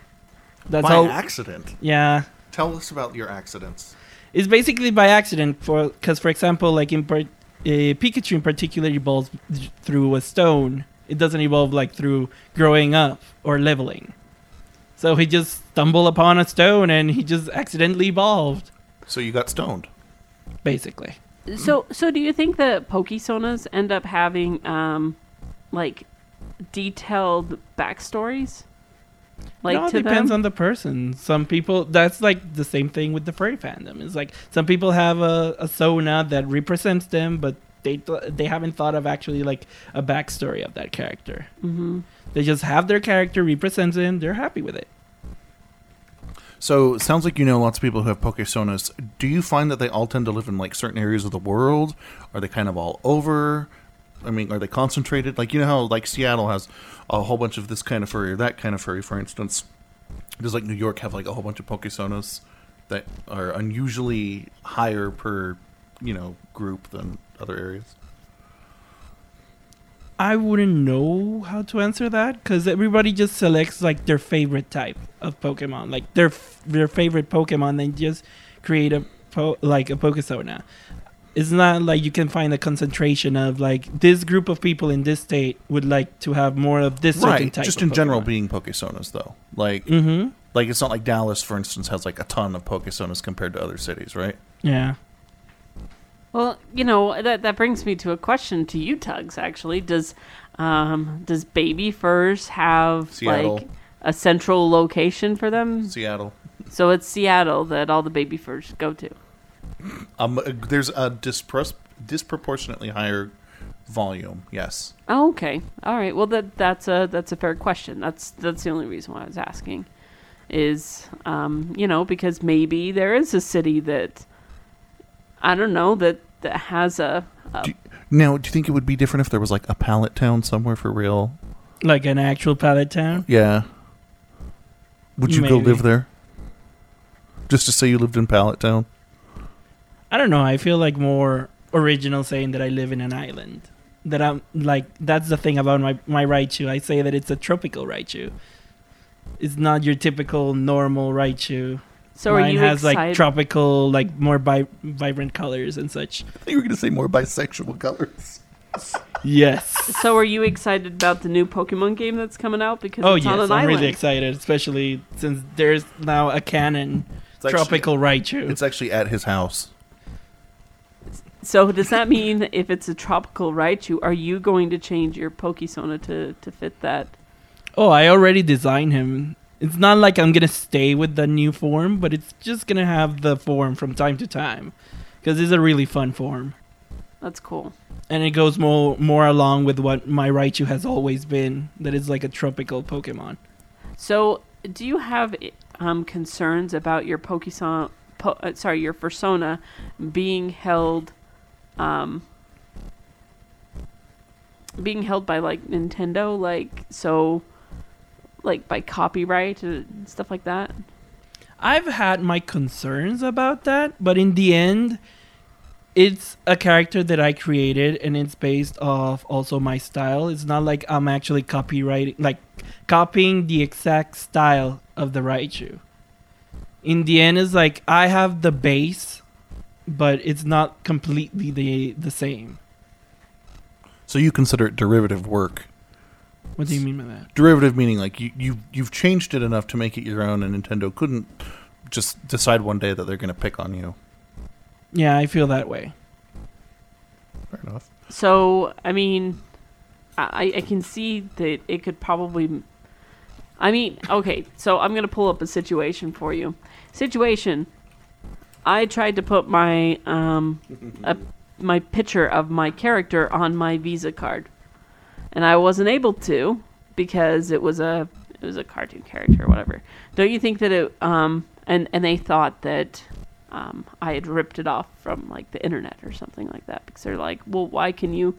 That's By how. accident. Yeah, Tell us about your accidents. it's basically by accident. For because, for example, like in part, uh, Pikachu in particular evolves through a stone. It doesn't evolve like through growing up or leveling. So he just stumbled upon a stone, and he just accidentally evolved. So you got stoned. Basically. So, so do you think that Pokesonas end up having, um, like, detailed backstories? Like no, it to depends them? on the person. Some people that's like the same thing with the furry fandom. It's like some people have a, a Sona that represents them, but they th- they haven't thought of actually like a backstory of that character. Mhm. They just have their character represents them. They're happy with it. So sounds like you know lots of people who have Pokesonas. Do you find that they all tend to live in like certain areas of the world? Are they kind of all over? I mean, are they concentrated? Like you know how like Seattle has a whole bunch of this kind of furry or that kind of furry, for instance. Does like New York have like a whole bunch of Pokesonas that are unusually higher per you know group than other areas? I wouldn't know how to answer that because everybody just selects like their favorite type of Pokemon, like their f- their favorite Pokemon. They just create a po- like a Pokesona. It's not like you can find a concentration of like this group of people in this state would like to have more of this certain Right, type. just of in general being Pokesonas though. Like Mhm. like it's not like Dallas, for instance, has like a ton of Pokesonas compared to other cities, right? Yeah. Well, you know that that brings me to a question to you, Tugs. Actually, does um, does Baby Furs have Seattle. like a central location for them? Seattle. So it's Seattle that all the Baby Furs go to. Um, uh, there's a dispros- disproportionately higher volume. Yes. Oh, okay. All right. Well, that that's a that's a fair question. That's that's the only reason why I was asking, is um, you know because maybe there is a city that I don't know that that has a, a Do you- Now, do you think it would be different if there was like a pallet town somewhere for real? Like an actual pallet town. Yeah. Would you go live there? Just to say you lived in Pallet Town? I don't know. I feel like more original saying that I live in an island. That I'm like that's the thing about my my Raichu. I say that it's a tropical Raichu. It's not your typical normal Raichu. So are Mine you has like tropical, like more bi- vibrant colors and such. I think you were going to say more bisexual colors. Yes. (laughs) So are you excited about the new Pokemon game that's coming out because Oh it's yes, on I'm island? really excited, especially since there's now a canon actually- tropical Raichu. It's actually at his house. So does that mean if it's a tropical Raichu, are you going to change your Pokesona to to fit that? Oh, I already designed him. It's not like I'm gonna stay with the new form, but it's just gonna have the form from time to time, because it's a really fun form, That's cool. and it goes more more along with what my Raichu has always been. That is like a tropical Pokemon. So do you have um, concerns about your Pokesona? Po- uh, sorry, your persona being held, um, being held by like Nintendo, like so, like by copyright and stuff like that. I've had my concerns about that, but in the end, it's a character that I created and it's based off also my style. It's not like I'm actually copyrighting, like copying the exact style of the Raichu. In the end, it's like I have the base, but it's not completely the the same. So you consider it derivative work. What do you mean by that? Derivative meaning like you, you you've changed it enough to make it your own, and Nintendo couldn't just decide one day that they're going to pick on you. Yeah, I feel that way. Fair enough. So I mean, I I can see that it could probably. I mean, okay, so I'm gonna pull up a situation for you. Situation. I tried to put my um, a, my picture of my character on my Visa card, and I wasn't able to because it was a it was a cartoon character or whatever. Don't you think that it um and and they thought that um I had ripped it off from like the internet or something like that because they're like, well, why can you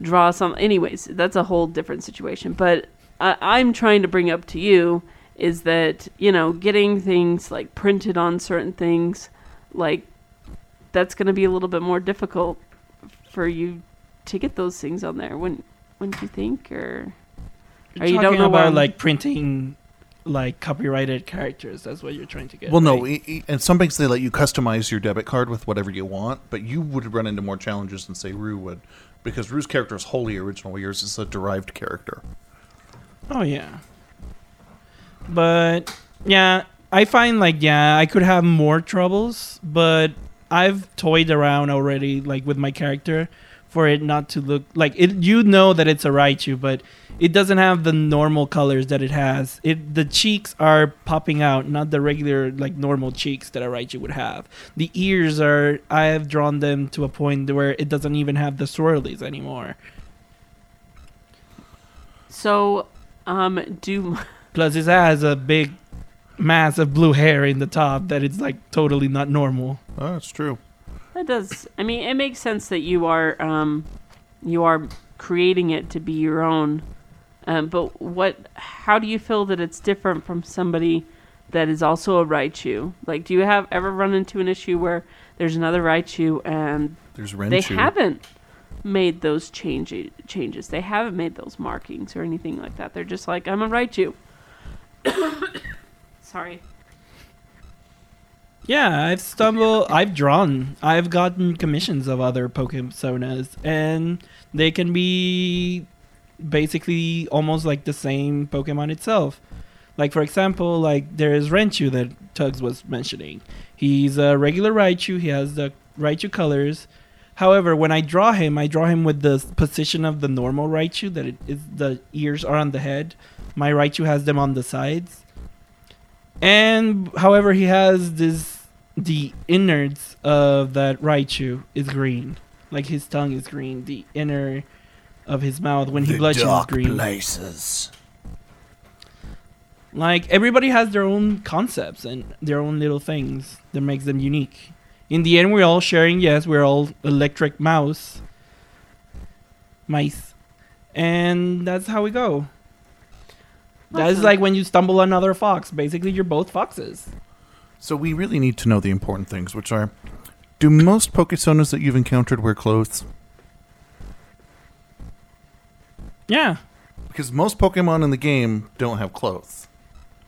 draw some? Anyways, that's a whole different situation. But I, I'm trying to bring up to you is that you know getting things like printed on certain things like that's going to be a little bit more difficult for you to get those things on there wouldn't wouldn't you think or You're or you talking don't know about like printing like copyrighted characters. That's what you're trying to get. Well, no, right? i- i- and some banks they let you customize your debit card with whatever you want, but you would run into more challenges than say Rue would, because Rue's character is wholly original. Yours is a derived character. Oh yeah. But yeah, I find like yeah, I could have more troubles, but I've toyed around already like with my character for it not to look like it you know that it's a Raichu, but it doesn't have the normal colors that it has. It the cheeks are popping out, not the regular like normal cheeks that a Raichu would have. The ears are I have drawn them to a point where it doesn't even have the swirlies anymore. so um do (laughs) Plus, it has a big mass of blue hair in the top that it's like totally not normal. Oh, that's true. That does. I mean, it makes sense that you are um, you are creating it to be your own. Um, but what? How do you feel that it's different from somebody that is also a Raichu? Like, do you have ever run into an issue where there's another Raichu and There's they haven't made those change changes? They haven't made those markings or anything like that. They're just like, I'm a Raichu. Sorry. Yeah, I've stumbled, I've drawn, I've gotten commissions of other Pokesonas, and they can be basically almost like the same Pokemon itself. Like for example, like there's Renchu that Tugs was mentioning. He's a regular Raichu. He has the Raichu colors. However, when I draw him, I draw him with the position of the normal Raichu. That it is the ears are on the head. My Raichu has them on the sides. And however, he has this the innards of that Raichu is green. Like his tongue is green. The inner of his mouth when he blushes is green. places. Like everybody has their own concepts and their own little things that makes them unique. In the end, we're all sharing. Yes, we're all electric mouse, mice, and that's how we go. That's like when you stumble another fox. Basically, you're both foxes. So we really need to know the important things, which are: Do most Pokesonas that you've encountered wear clothes? Yeah. Because most Pokemon in the game don't have clothes,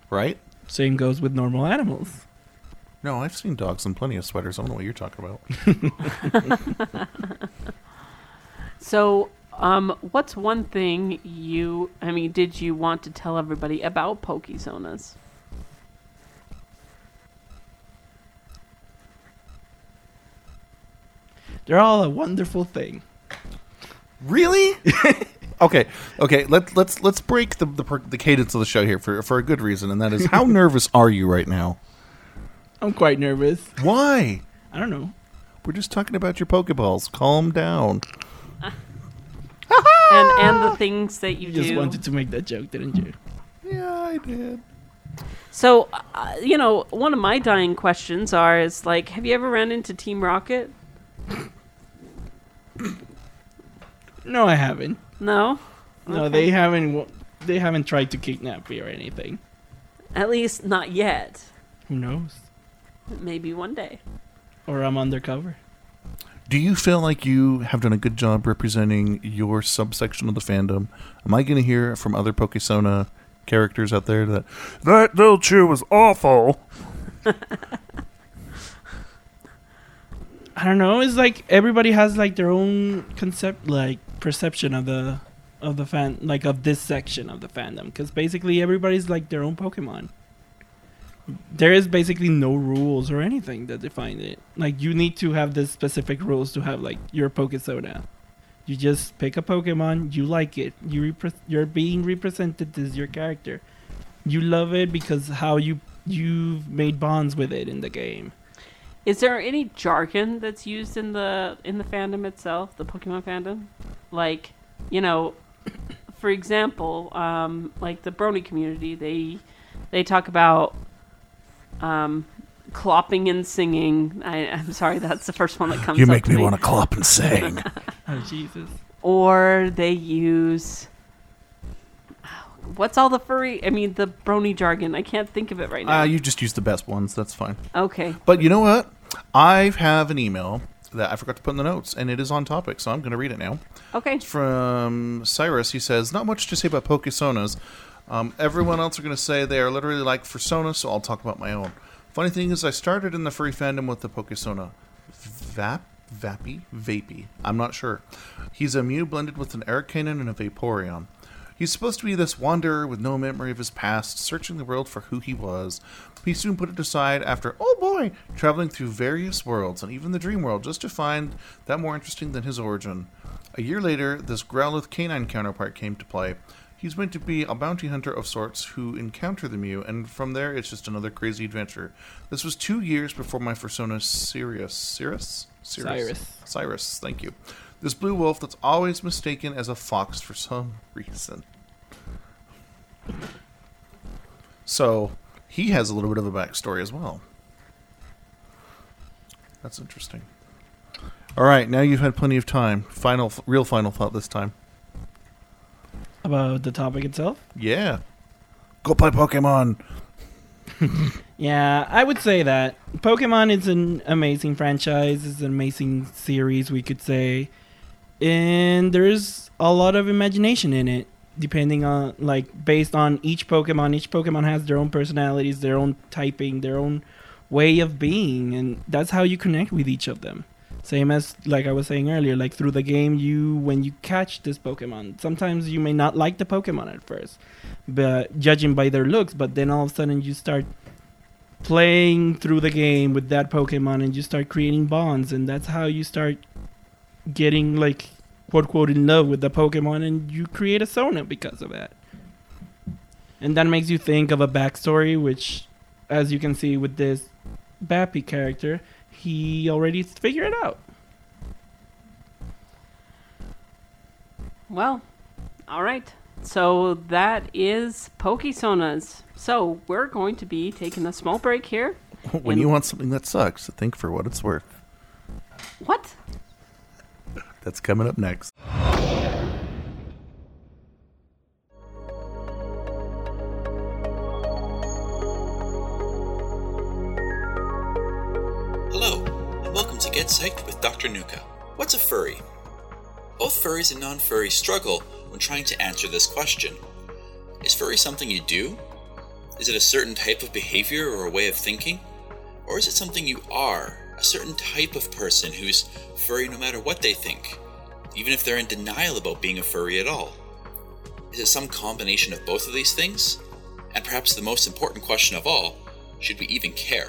right? Same goes with normal animals. No, I've seen dogs in plenty of sweaters. I don't know what you're talking about. (laughs) So, um, what's one thing you? I mean, did you want to tell everybody about Pokesonas? They're all a wonderful thing. Really? (laughs) okay, okay. Let's let's let's break the, the the cadence of the show here for for a good reason, and that is how (laughs) nervous are you right now? I'm quite nervous. Why? I don't know. We're just talking about your Pokeballs. Calm down. and and the things that you, You just do. wanted to make that joke, didn't you? Yeah, I did. So, uh, you know, one of my dying questions are is like, have you ever ran into Team Rocket? No, I haven't. No. No, Okay. they haven't. wa- They haven't tried to kidnap me or anything. At least not yet. Who knows? Maybe one day. Or I'm undercover. Do you feel like you have done a good job representing your subsection of the fandom? Am I going to hear from other Pokesona characters out there that that little chew was awful? (laughs) I don't know. It's like everybody has like their own concept, like perception of the of the fan, like of this section of the fandom. Because basically everybody's like their own Pokemon. There is basically no rules or anything that define it. Like you need to have this specific rules to have like your Pokesona. You just pick a Pokemon, you like it, you repre- you're being represented as your character. You love it because how you you've made bonds with it in the game. Is there any jargon that's used in the in the fandom itself, the Pokemon fandom? Like, you know, for example, um, like the Brony community, they they talk about um, clopping and singing. I, I'm sorry, that's the first one that comes. You up make to me me want to clop and sing. (laughs) Oh Jesus. Or they use. What's all the furry? I mean, the Brony jargon. I can't think of it right now. uh, you just use the best ones. That's fine. okay. But you know what? I have an email that I forgot to put in the notes, and it is on topic, so I'm going to read it now. Okay. It's from Cyrus. He says, Not much to say about Pokesonas. Um, everyone else are going to say they are literally like Fursona, so I'll talk about my own. Funny thing is, I started in the furry fandom with the Pokesona. Vap? Vappy? Vapey. I'm not sure. He's a Mew blended with an Arcanine and a Vaporeon. He's supposed to be this wanderer with no memory of his past, searching the world for who he was. He soon put it aside after, oh boy, traveling through various worlds and even the dream world just to find that more interesting than his origin. A year later, this Growlithe canine counterpart came to play. He's meant to be a bounty hunter of sorts who encounter the Mew, and from there it's just another crazy adventure. This was two years before my persona Sirius. Sirius? Cyrus. Cyrus, thank you. This blue wolf that's always mistaken as a fox for some reason. So, he has a little bit of a backstory as well. That's interesting. All right, now you've had plenty of time. Final, real final thought this time. About the topic itself? Yeah. Go play Pokemon. (laughs) Yeah, I would say that Pokemon is an amazing franchise. It's an amazing series, we could say, and there's a lot of imagination in it. Depending on, like, based on each Pokemon, each Pokemon has their own personalities, their own typing, their own way of being, and that's how you connect with each of them. Same as, like I was saying earlier, like through the game, you when you catch this Pokemon, sometimes you may not like the Pokemon at first, but judging by their looks, but then all of a sudden you start playing through the game with that Pokemon and you start creating bonds and that's how you start getting like quote quote in love with the Pokemon and you create a Sona because of that. And that makes you think of a backstory which as you can see with this Bappy character, he already figured it out. Well, all right. So that is Pokesonas. So we're going to be taking a small break here. (laughs) When you want something that sucks, think for what it's worth. What? That's coming up next. Get Psyched with Dr. Nuka. What's a furry? Both furries and non furries struggle when trying to answer this question. Is furry something you do? Is it a certain type of behavior or a way of thinking? Or is it something you are, a certain type of person who's furry no matter what they think, even if they're in denial about being a furry at all? Is it some combination of both of these things? And perhaps the most important question of all should we even care?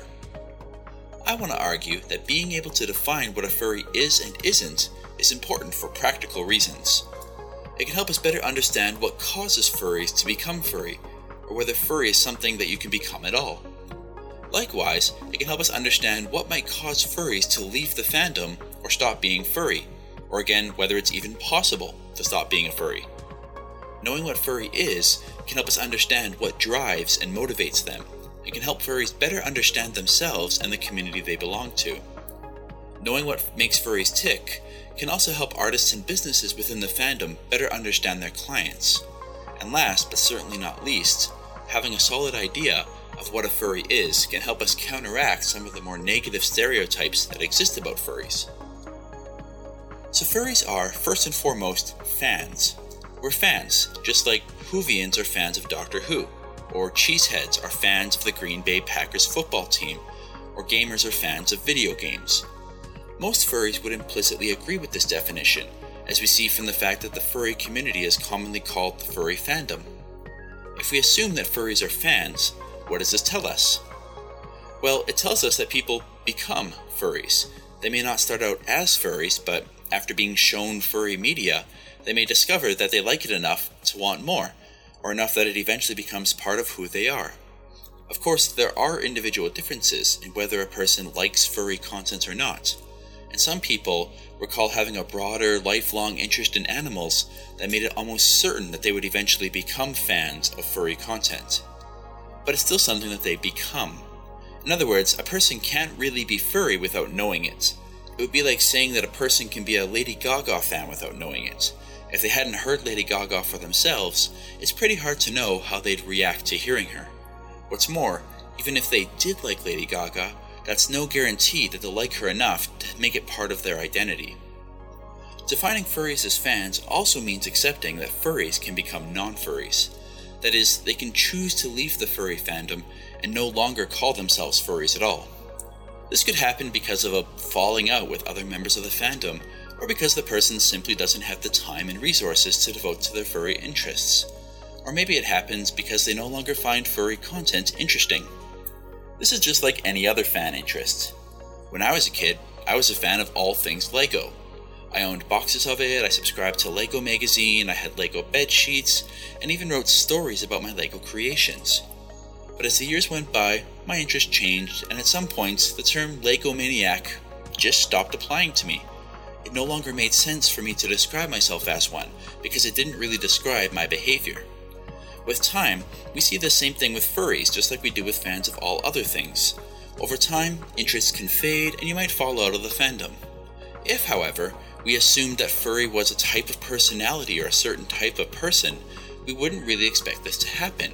I want to argue that being able to define what a furry is and isn't is important for practical reasons. It can help us better understand what causes furries to become furry, or whether furry is something that you can become at all. Likewise, it can help us understand what might cause furries to leave the fandom or stop being furry, or again, whether it's even possible to stop being a furry. Knowing what furry is can help us understand what drives and motivates them. It can help furries better understand themselves and the community they belong to. Knowing what makes furries tick can also help artists and businesses within the fandom better understand their clients. And last, but certainly not least, having a solid idea of what a furry is can help us counteract some of the more negative stereotypes that exist about furries. So, furries are, first and foremost, fans. We're fans, just like Whovians are fans of Doctor Who, or Cheeseheads are fans of the Green Bay Packers football team, or gamers are fans of video games. Most furries would implicitly agree with this definition, as we see from the fact that the furry community is commonly called the furry fandom. If we assume that furries are fans, what does this tell us? Well, it tells us that people become furries. They may not start out as furries, but after being shown furry media, they may discover that they like it enough to want more, or enough that it eventually becomes part of who they are. Of course, there are individual differences in whether a person likes furry content or not, and some people recall having a broader, lifelong interest in animals that made it almost certain that they would eventually become fans of furry content. But it's still something that they become. In other words, a person can't really be furry without knowing it. It would be like saying that a person can be a Lady Gaga fan without knowing it. If they hadn't heard Lady Gaga for themselves, it's pretty hard to know how they'd react to hearing her. What's more, even if they did like Lady Gaga, that's no guarantee that they'll like her enough to make it part of their identity. Defining furries as fans also means accepting that furries can become non furries. That is, they can choose to leave the furry fandom and no longer call themselves furries at all. This could happen because of a falling out with other members of the fandom, or because the person simply doesn't have the time and resources to devote to their furry interests. Or maybe it happens because they no longer find furry content interesting. This is just like any other fan interest. When I was a kid, I was a fan of all things Lego. I owned boxes of it, I subscribed to Lego magazine, I had Lego bed sheets, and even wrote stories about my Lego creations. But as the years went by, my interest changed, and at some points, the term Lego maniac just stopped applying to me. It no longer made sense for me to describe myself as one, because it didn't really describe my behavior. With time, we see the same thing with furries, just like we do with fans of all other things. Over time, interests can fade and you might fall out of the fandom. If, however, we assumed that furry was a type of personality or a certain type of person, we wouldn't really expect this to happen.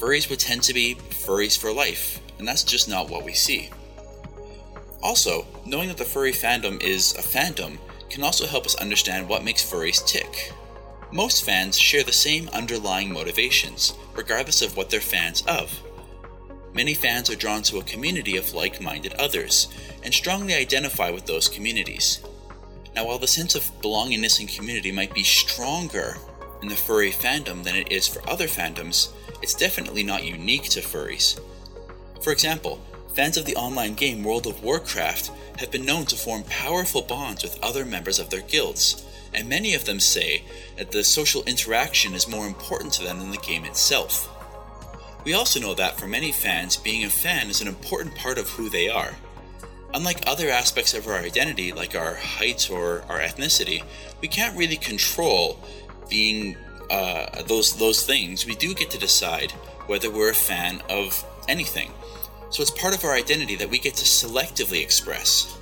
Furries would tend to be furries for life, and that's just not what we see. Also, knowing that the furry fandom is a fandom can also help us understand what makes furries tick. Most fans share the same underlying motivations, regardless of what they're fans of. Many fans are drawn to a community of like minded others and strongly identify with those communities. Now, while the sense of belongingness in community might be stronger in the furry fandom than it is for other fandoms, it's definitely not unique to furries. For example, fans of the online game World of Warcraft have been known to form powerful bonds with other members of their guilds, and many of them say that the social interaction is more important to them than the game itself. We also know that for many fans, being a fan is an important part of who they are. Unlike other aspects of our identity, like our height or our ethnicity, we can't really control being uh, those those things. We do get to decide whether we're a fan of anything. So it's part of our identity that we get to selectively express.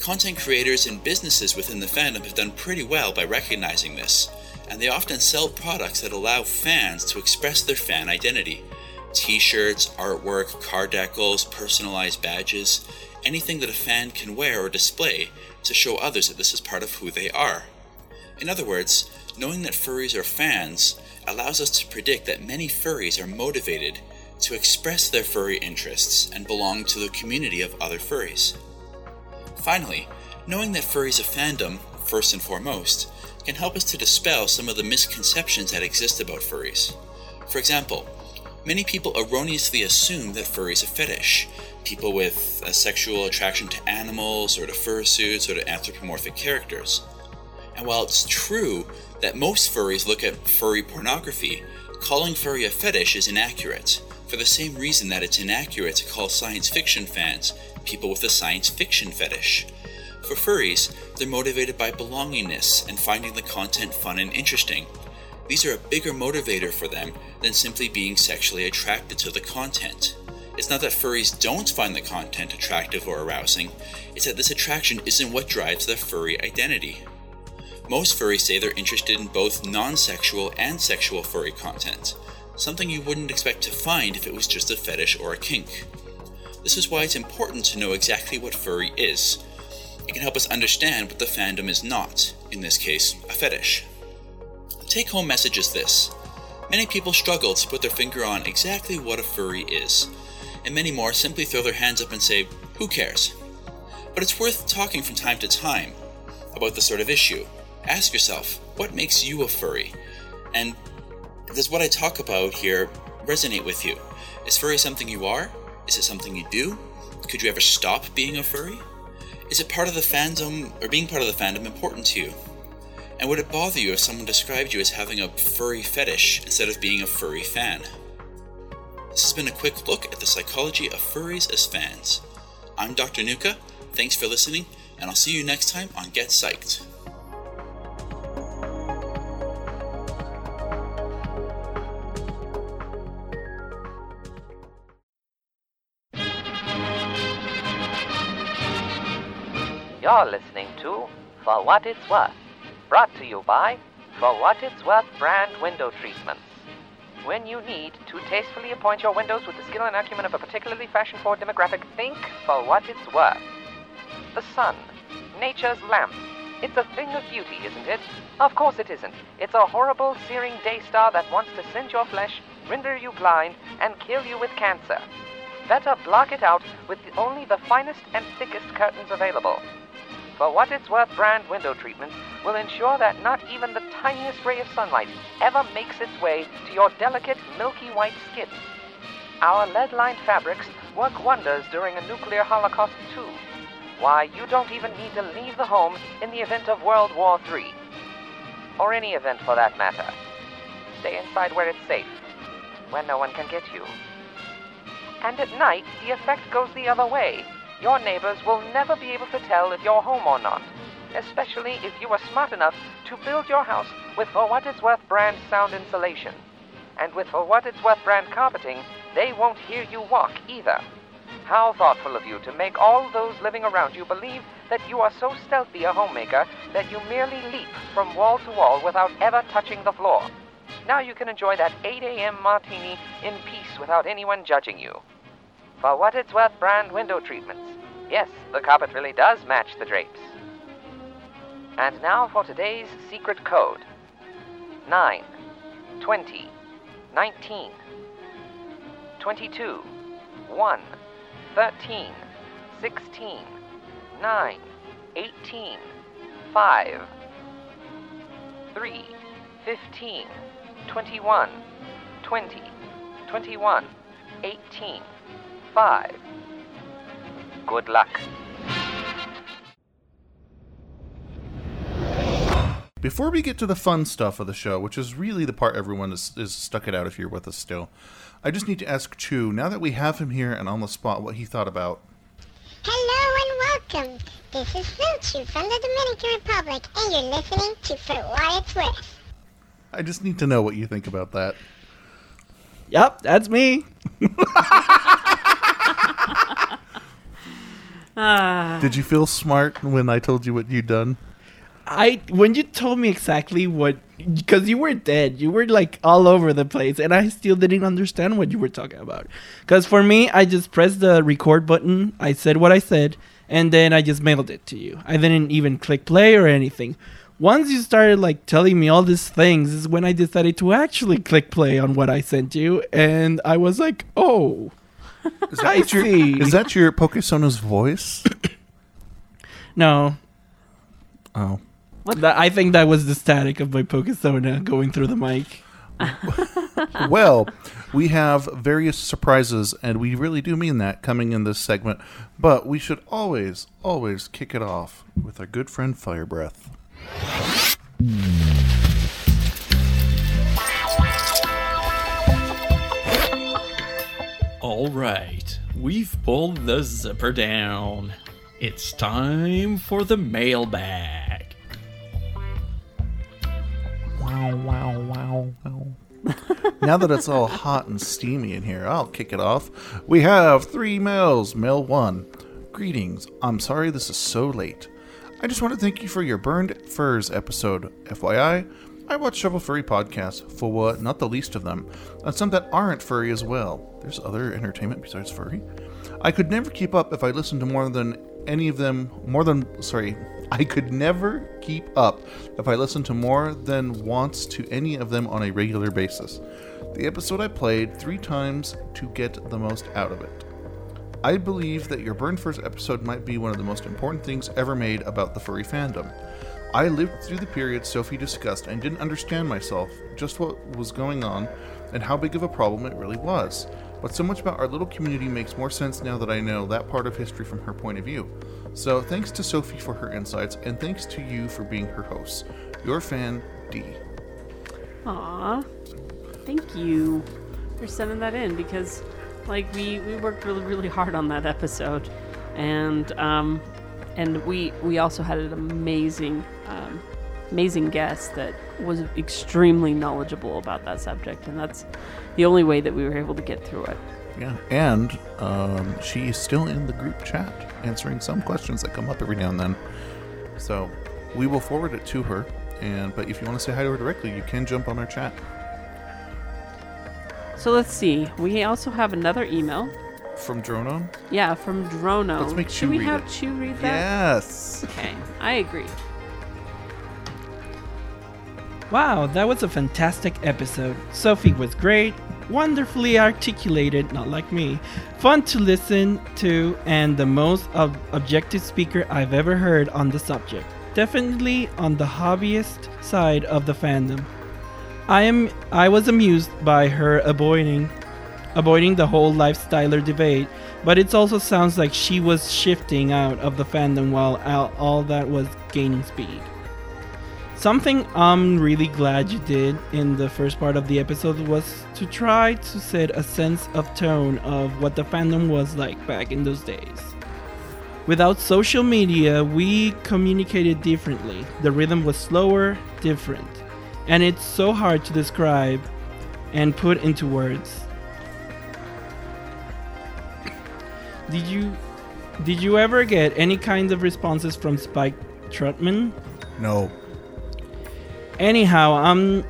Content creators and businesses within the fandom have done pretty well by recognizing this, and they often sell products that allow fans to express their fan identity. T shirts, artwork, card decals, personalized badges, anything that a fan can wear or display to show others that this is part of who they are. In other words, knowing that furries are fans allows us to predict that many furries are motivated to express their furry interests and belong to the community of other furries. Finally, knowing that furries are fandom, first and foremost, can help us to dispel some of the misconceptions that exist about furries. For example, many people erroneously assume that furries are fetish, people with a sexual attraction to animals or to fursuits or to anthropomorphic characters. And while it's true that most furries look at furry pornography, calling furry a fetish is inaccurate, for the same reason that it's inaccurate to call science fiction fans people with a science fiction fetish. For furries, they're motivated by belongingness and finding the content fun and interesting. These are a bigger motivator for them than simply being sexually attracted to the content. It's not that furries don't find the content attractive or arousing, it's that this attraction isn't what drives their furry identity. Most furries say they're interested in both non sexual and sexual furry content, something you wouldn't expect to find if it was just a fetish or a kink. This is why it's important to know exactly what furry is. It can help us understand what the fandom is not, in this case, a fetish. The take home message is this many people struggle to put their finger on exactly what a furry is, and many more simply throw their hands up and say, Who cares? But it's worth talking from time to time about this sort of issue. Ask yourself, what makes you a furry? And does what I talk about here resonate with you? Is furry something you are? Is it something you do? Could you ever stop being a furry? Is it part of the fandom, or being part of the fandom, important to you? And would it bother you if someone described you as having a furry fetish instead of being a furry fan? This has been a quick look at the psychology of furries as fans. I'm Dr. Nuka, thanks for listening, and I'll see you next time on Get Psyched. You're listening to For What It's Worth, brought to you by For What It's Worth brand window treatments. When you need to tastefully appoint your windows with the skill and acumen of a particularly fashion forward demographic, think For What It's Worth. The sun, nature's lamp. It's a thing of beauty, isn't it? Of course it isn't. It's a horrible, searing day star that wants to singe your flesh, render you blind, and kill you with cancer. Better block it out with only the finest and thickest curtains available. For what it's worth, brand window treatments will ensure that not even the tiniest ray of sunlight ever makes its way to your delicate, milky white skin. Our lead lined fabrics work wonders during a nuclear holocaust, too. Why, you don't even need to leave the home in the event of World War III. Or any event for that matter. Stay inside where it's safe, where no one can get you. And at night, the effect goes the other way. Your neighbors will never be able to tell if you're home or not, especially if you are smart enough to build your house with For What It's Worth brand sound insulation. And with For What It's Worth brand carpeting, they won't hear you walk either. How thoughtful of you to make all those living around you believe that you are so stealthy a homemaker that you merely leap from wall to wall without ever touching the floor. Now you can enjoy that 8 a.m. martini in peace without anyone judging you. For what it's worth, brand window treatments. Yes, the carpet really does match the drapes. And now for today's secret code 9, 20, 19, 22, 1, 13, 16, 9, 18, 5, 3, 15, 21, 20, 21, 18, 5. Good luck. Before we get to the fun stuff of the show, which is really the part everyone is, is stuck it out if you're with us still, I just need to ask Chu, now that we have him here and on the spot, what he thought about. Hello and welcome. This is Luchu from the Dominican Republic, and you're listening to For What It's Worth. I just need to know what you think about that. Yep, that's me. (laughs) Ah. Did you feel smart when I told you what you'd done? I when you told me exactly what because you were dead, you were like all over the place, and I still didn't understand what you were talking about. Because for me, I just pressed the record button, I said what I said, and then I just mailed it to you. I didn't even click play or anything. Once you started like telling me all these things, is when I decided to actually click play on what I sent you, and I was like, oh, Is that, I what your- see. is that your Pokesona's voice? (coughs) no. Oh. That, I think that was the static of my Pokesona going through the mic. (laughs) well, we have various surprises, and we really do mean that coming in this segment. But we should always, always kick it off with our good friend Fire Breath. All right, we've pulled the zipper down. It's time for the mailbag. Wow, wow, wow, wow. (laughs) now that it's all hot and steamy in here, I'll kick it off. We have three mails. Mail one. Greetings. I'm sorry this is so late. I just want to thank you for your Burned Furs episode. FYI, I watch several furry podcasts, for what, not the least of them, and some that aren't furry as well. There's other entertainment besides furry. I could never keep up if I listened to more than any of them, more than, sorry, (laughs) I could never keep up if I listened to more than once to any of them on a regular basis. The episode I played three times to get the most out of it. I believe that your Burned Furs episode might be one of the most important things ever made about the furry fandom. I lived through the period Sophie discussed and didn't understand myself, just what was going on, and how big of a problem it really was. But so much about our little community makes more sense now that I know that part of history from her point of view. So thanks to Sophie for her insights, and thanks to you for being her host. Your fan, D. Aw, thank you for sending that in because, like, we we worked really really hard on that episode, and um, and we we also had an amazing um, amazing guest that was extremely knowledgeable about that subject, and that's the only way that we were able to get through it. Yeah, and um, she is still in the group chat answering some questions that come up every now and then. So we will forward it to her. And but if you want to say hi to her directly, you can jump on our chat. So let's see. We also have another email. From Drono? Yeah, from Drono. Let's make Should Chu we read have it. Chu read that? Yes. Okay, I agree. Wow, that was a fantastic episode. Sophie was great, wonderfully articulated, not like me, fun to listen to, and the most ob- objective speaker I've ever heard on the subject. Definitely on the hobbyist side of the fandom. I am I was amused by her avoiding avoiding the whole lifestyler debate, but it also sounds like she was shifting out of the fandom while all, all that was gaining speed. Something I'm really glad you did in the first part of the episode was to try to set a sense of tone of what the fandom was like back in those days. Without social media, we communicated differently. The rhythm was slower, different, and it's so hard to describe and put into words. Did you did you ever get any kind of responses from Spike Trotman? No. Anyhow, I'm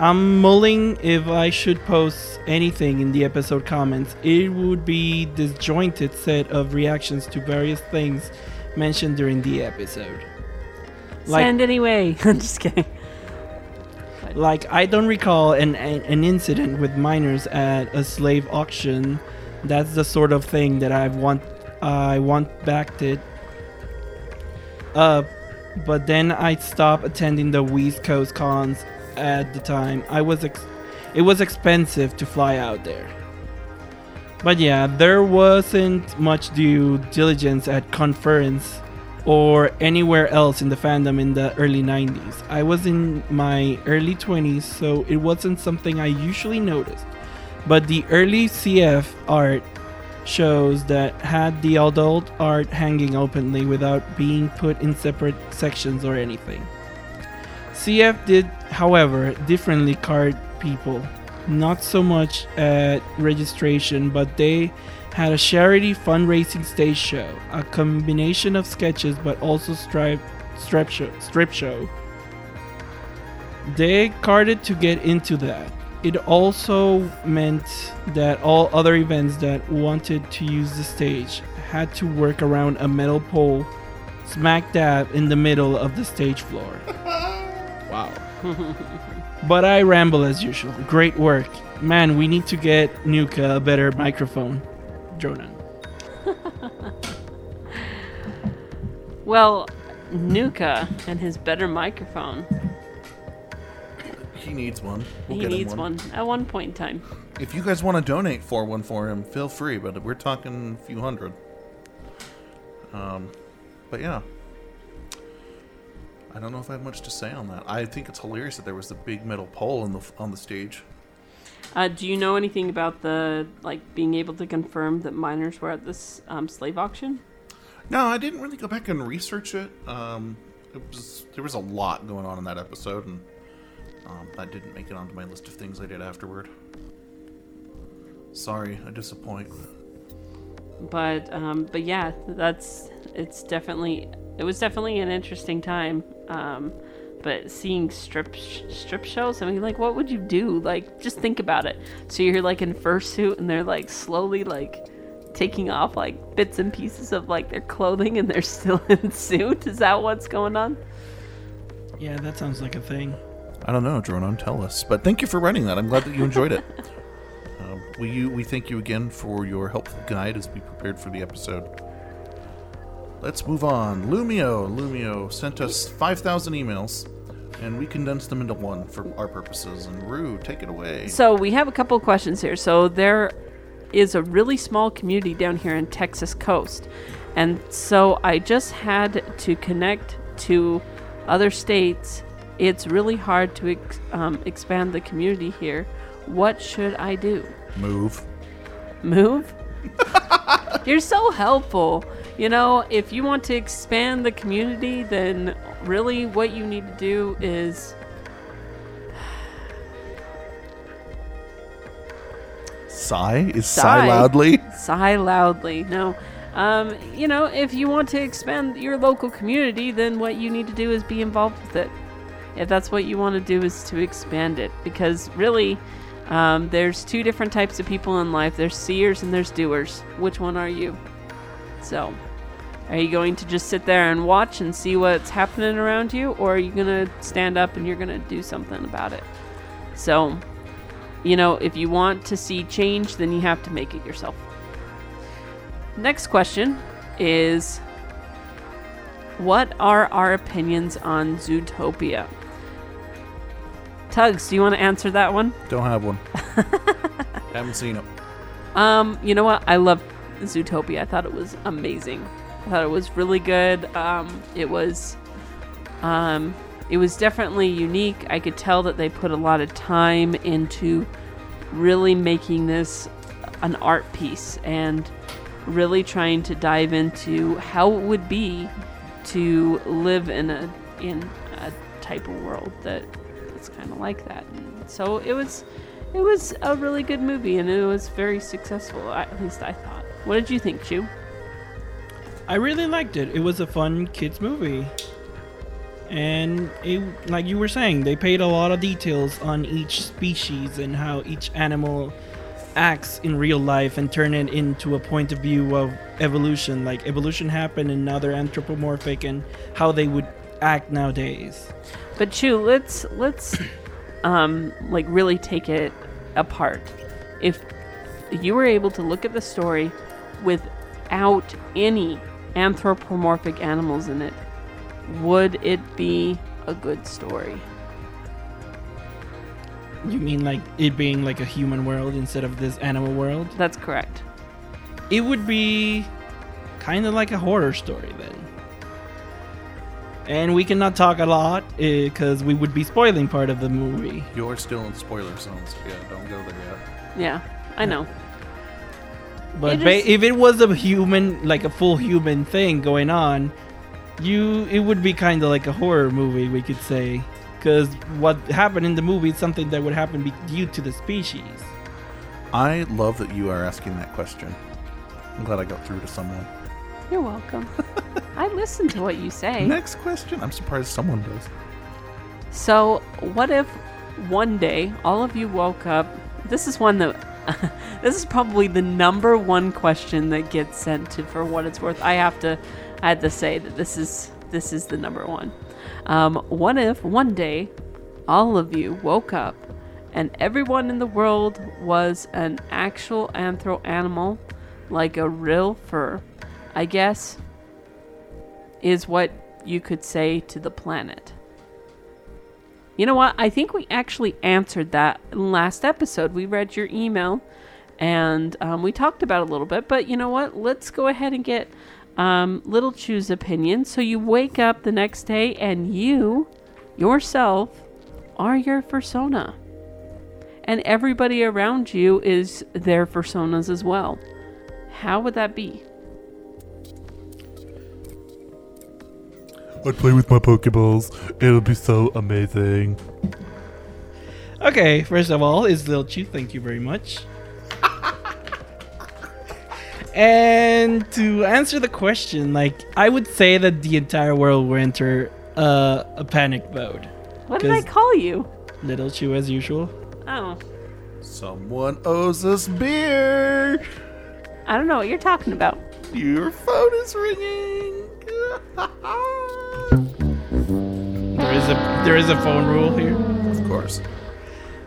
I'm mulling if I should post anything in the episode comments. It would be disjointed set of reactions to various things mentioned during the episode. Send anyway. (laughs) I'm just kidding. Like I don't recall an, an an incident with minors at a slave auction. That's the sort of thing that I want I want backed it up. But then I stopped attending the West Coast cons at the time. I was ex- it was expensive to fly out there. But yeah, there wasn't much due diligence at conference or anywhere else in the fandom in the early 90s. I was in my early 20s, so it wasn't something I usually noticed. But the early CF art shows that had the adult art hanging openly without being put in separate sections or anything. CF did, however, differently card people. Not so much at registration, but they had a charity fundraising stage show, a combination of sketches but also strip, strip, show, strip show. They carded to get into that. It also meant that all other events that wanted to use the stage had to work around a metal pole smack dab in the middle of the stage floor. (laughs) wow. But I ramble as usual. Great work. Man, we need to get Nuka a better microphone. Jonan. (laughs) Well, Nuka and his better microphone. He needs one. We'll he get him needs one. at one point in time. If you guys want to donate for one for him, feel free. But we're talking a few hundred. Um, but yeah, I don't know if I have much to say on that. I think it's hilarious that there was the big metal pole in the on the stage. Uh, do you know anything about the like being able to confirm that miners were at this um, slave auction? No, I didn't really go back and research it. Um, it was there was a lot going on in that episode, and um, that didn't make it onto my list of things I did afterward. Sorry, I disappoint. But um, but yeah, that's it's definitely it was definitely an interesting time. Um, but seeing strip sh- strip shows, I mean, like, what would you do? Like, just think about it. So you're like in fursuit, and they're like slowly like taking off like bits and pieces of like their clothing, and they're (laughs) still in suit. Is that what's going on? Yeah, that sounds like a thing. I don't know, Dronon, tell us. But thank you for writing that. I'm glad that you enjoyed it. (laughs) um, we you, we thank you again for your helpful guide as we prepared for the episode. Let's move on. Lumio, Lumio sent us 5,000 emails, and we condensed them into one for our purposes. And Rue, take it away. So we have a couple of questions here. So there is a really small community down here in Texas coast. And so I just had to connect to other states. It's really hard to ex- um, expand the community here. What should I do? Move. Move? (laughs) You're so helpful. You know, if you want to expand the community, then really what you need to do is Sigh? Is sigh, loudly? Sigh loudly. No. Um, you know, if you want to expand your local community, then what you need to do is be involved with it. If that's what you want to do, is to expand it. Because really, um, there's two different types of people in life there's seers and there's doers. Which one are you? So, are you going to just sit there and watch and see what's happening around you? Or are you going to stand up and you're going to do something about it? So, you know, if you want to see change, then you have to make it yourself. Next question is What are our opinions on Zootopia? Tugs, do you want to answer that one? Don't have one. (laughs) Haven't seen it. Um, you know what? I love Zootopia. I thought it was amazing. I thought it was really good. Um, it was, um, it was definitely unique. I could tell that they put a lot of time into really making this an art piece and really trying to dive into how it would be to live in a in a type of world that it's kind of like that. And so it was it was a really good movie and it was very successful. At least I thought. What did you think, Chu? I really liked it. It was a fun kids movie. And it like you were saying, they paid a lot of details on each species and how each animal acts in real life and turn it into a point of view of evolution. Like evolution happened and now they're anthropomorphic and how they would act nowadays. But Chu, let's let's (coughs) um like really take it apart. If you were able to look at the story without any anthropomorphic animals in it, would it be a good story? You mean like it being like a human world instead of this animal world? That's correct. It would be kind of like a horror story then. And we cannot talk a lot eh, because we would be spoiling part of the movie. You're still in spoiler zones. Yeah, don't go there yet. Yeah, I know. But It ba- is- if it was a human, like a full human thing going on, you it would be kind of like a horror movie, we could say, because what happened in the movie is something that would happen be- due to the species. I love that you are asking that question I'm glad I got through to someone. You're welcome. I listen to what you say. Next question. I'm surprised someone does. So, what if one day all of you woke up? This is one that. (laughs) this is probably the number one question that gets sent to for what it's worth. I have to, I had to say that this is this is the number one. Um, what if one day all of you woke up and everyone in the world was an actual anthro animal, like a real fur? I guess is what you could say to the planet. You know what? I think we actually answered that last episode. We read your email and um, we talked about a little bit, but you know what? Let's go ahead and get um, Little Chew's opinion. So you wake up the next day and you, yourself, are your persona. And everybody around you is their personas as well. How would that be? I'd play with my Pokeballs. It would be so amazing. Okay, first of all, is Lil Chew. Thank you very much. And to answer the question, like I would say that the entire world will enter uh, a panic mode. What did I call you? Little Chew as usual. Oh, Someone owes us beer. I don't know what you're talking about. Your phone is ringing. (laughs) There is a there is a phone rule here. Of course.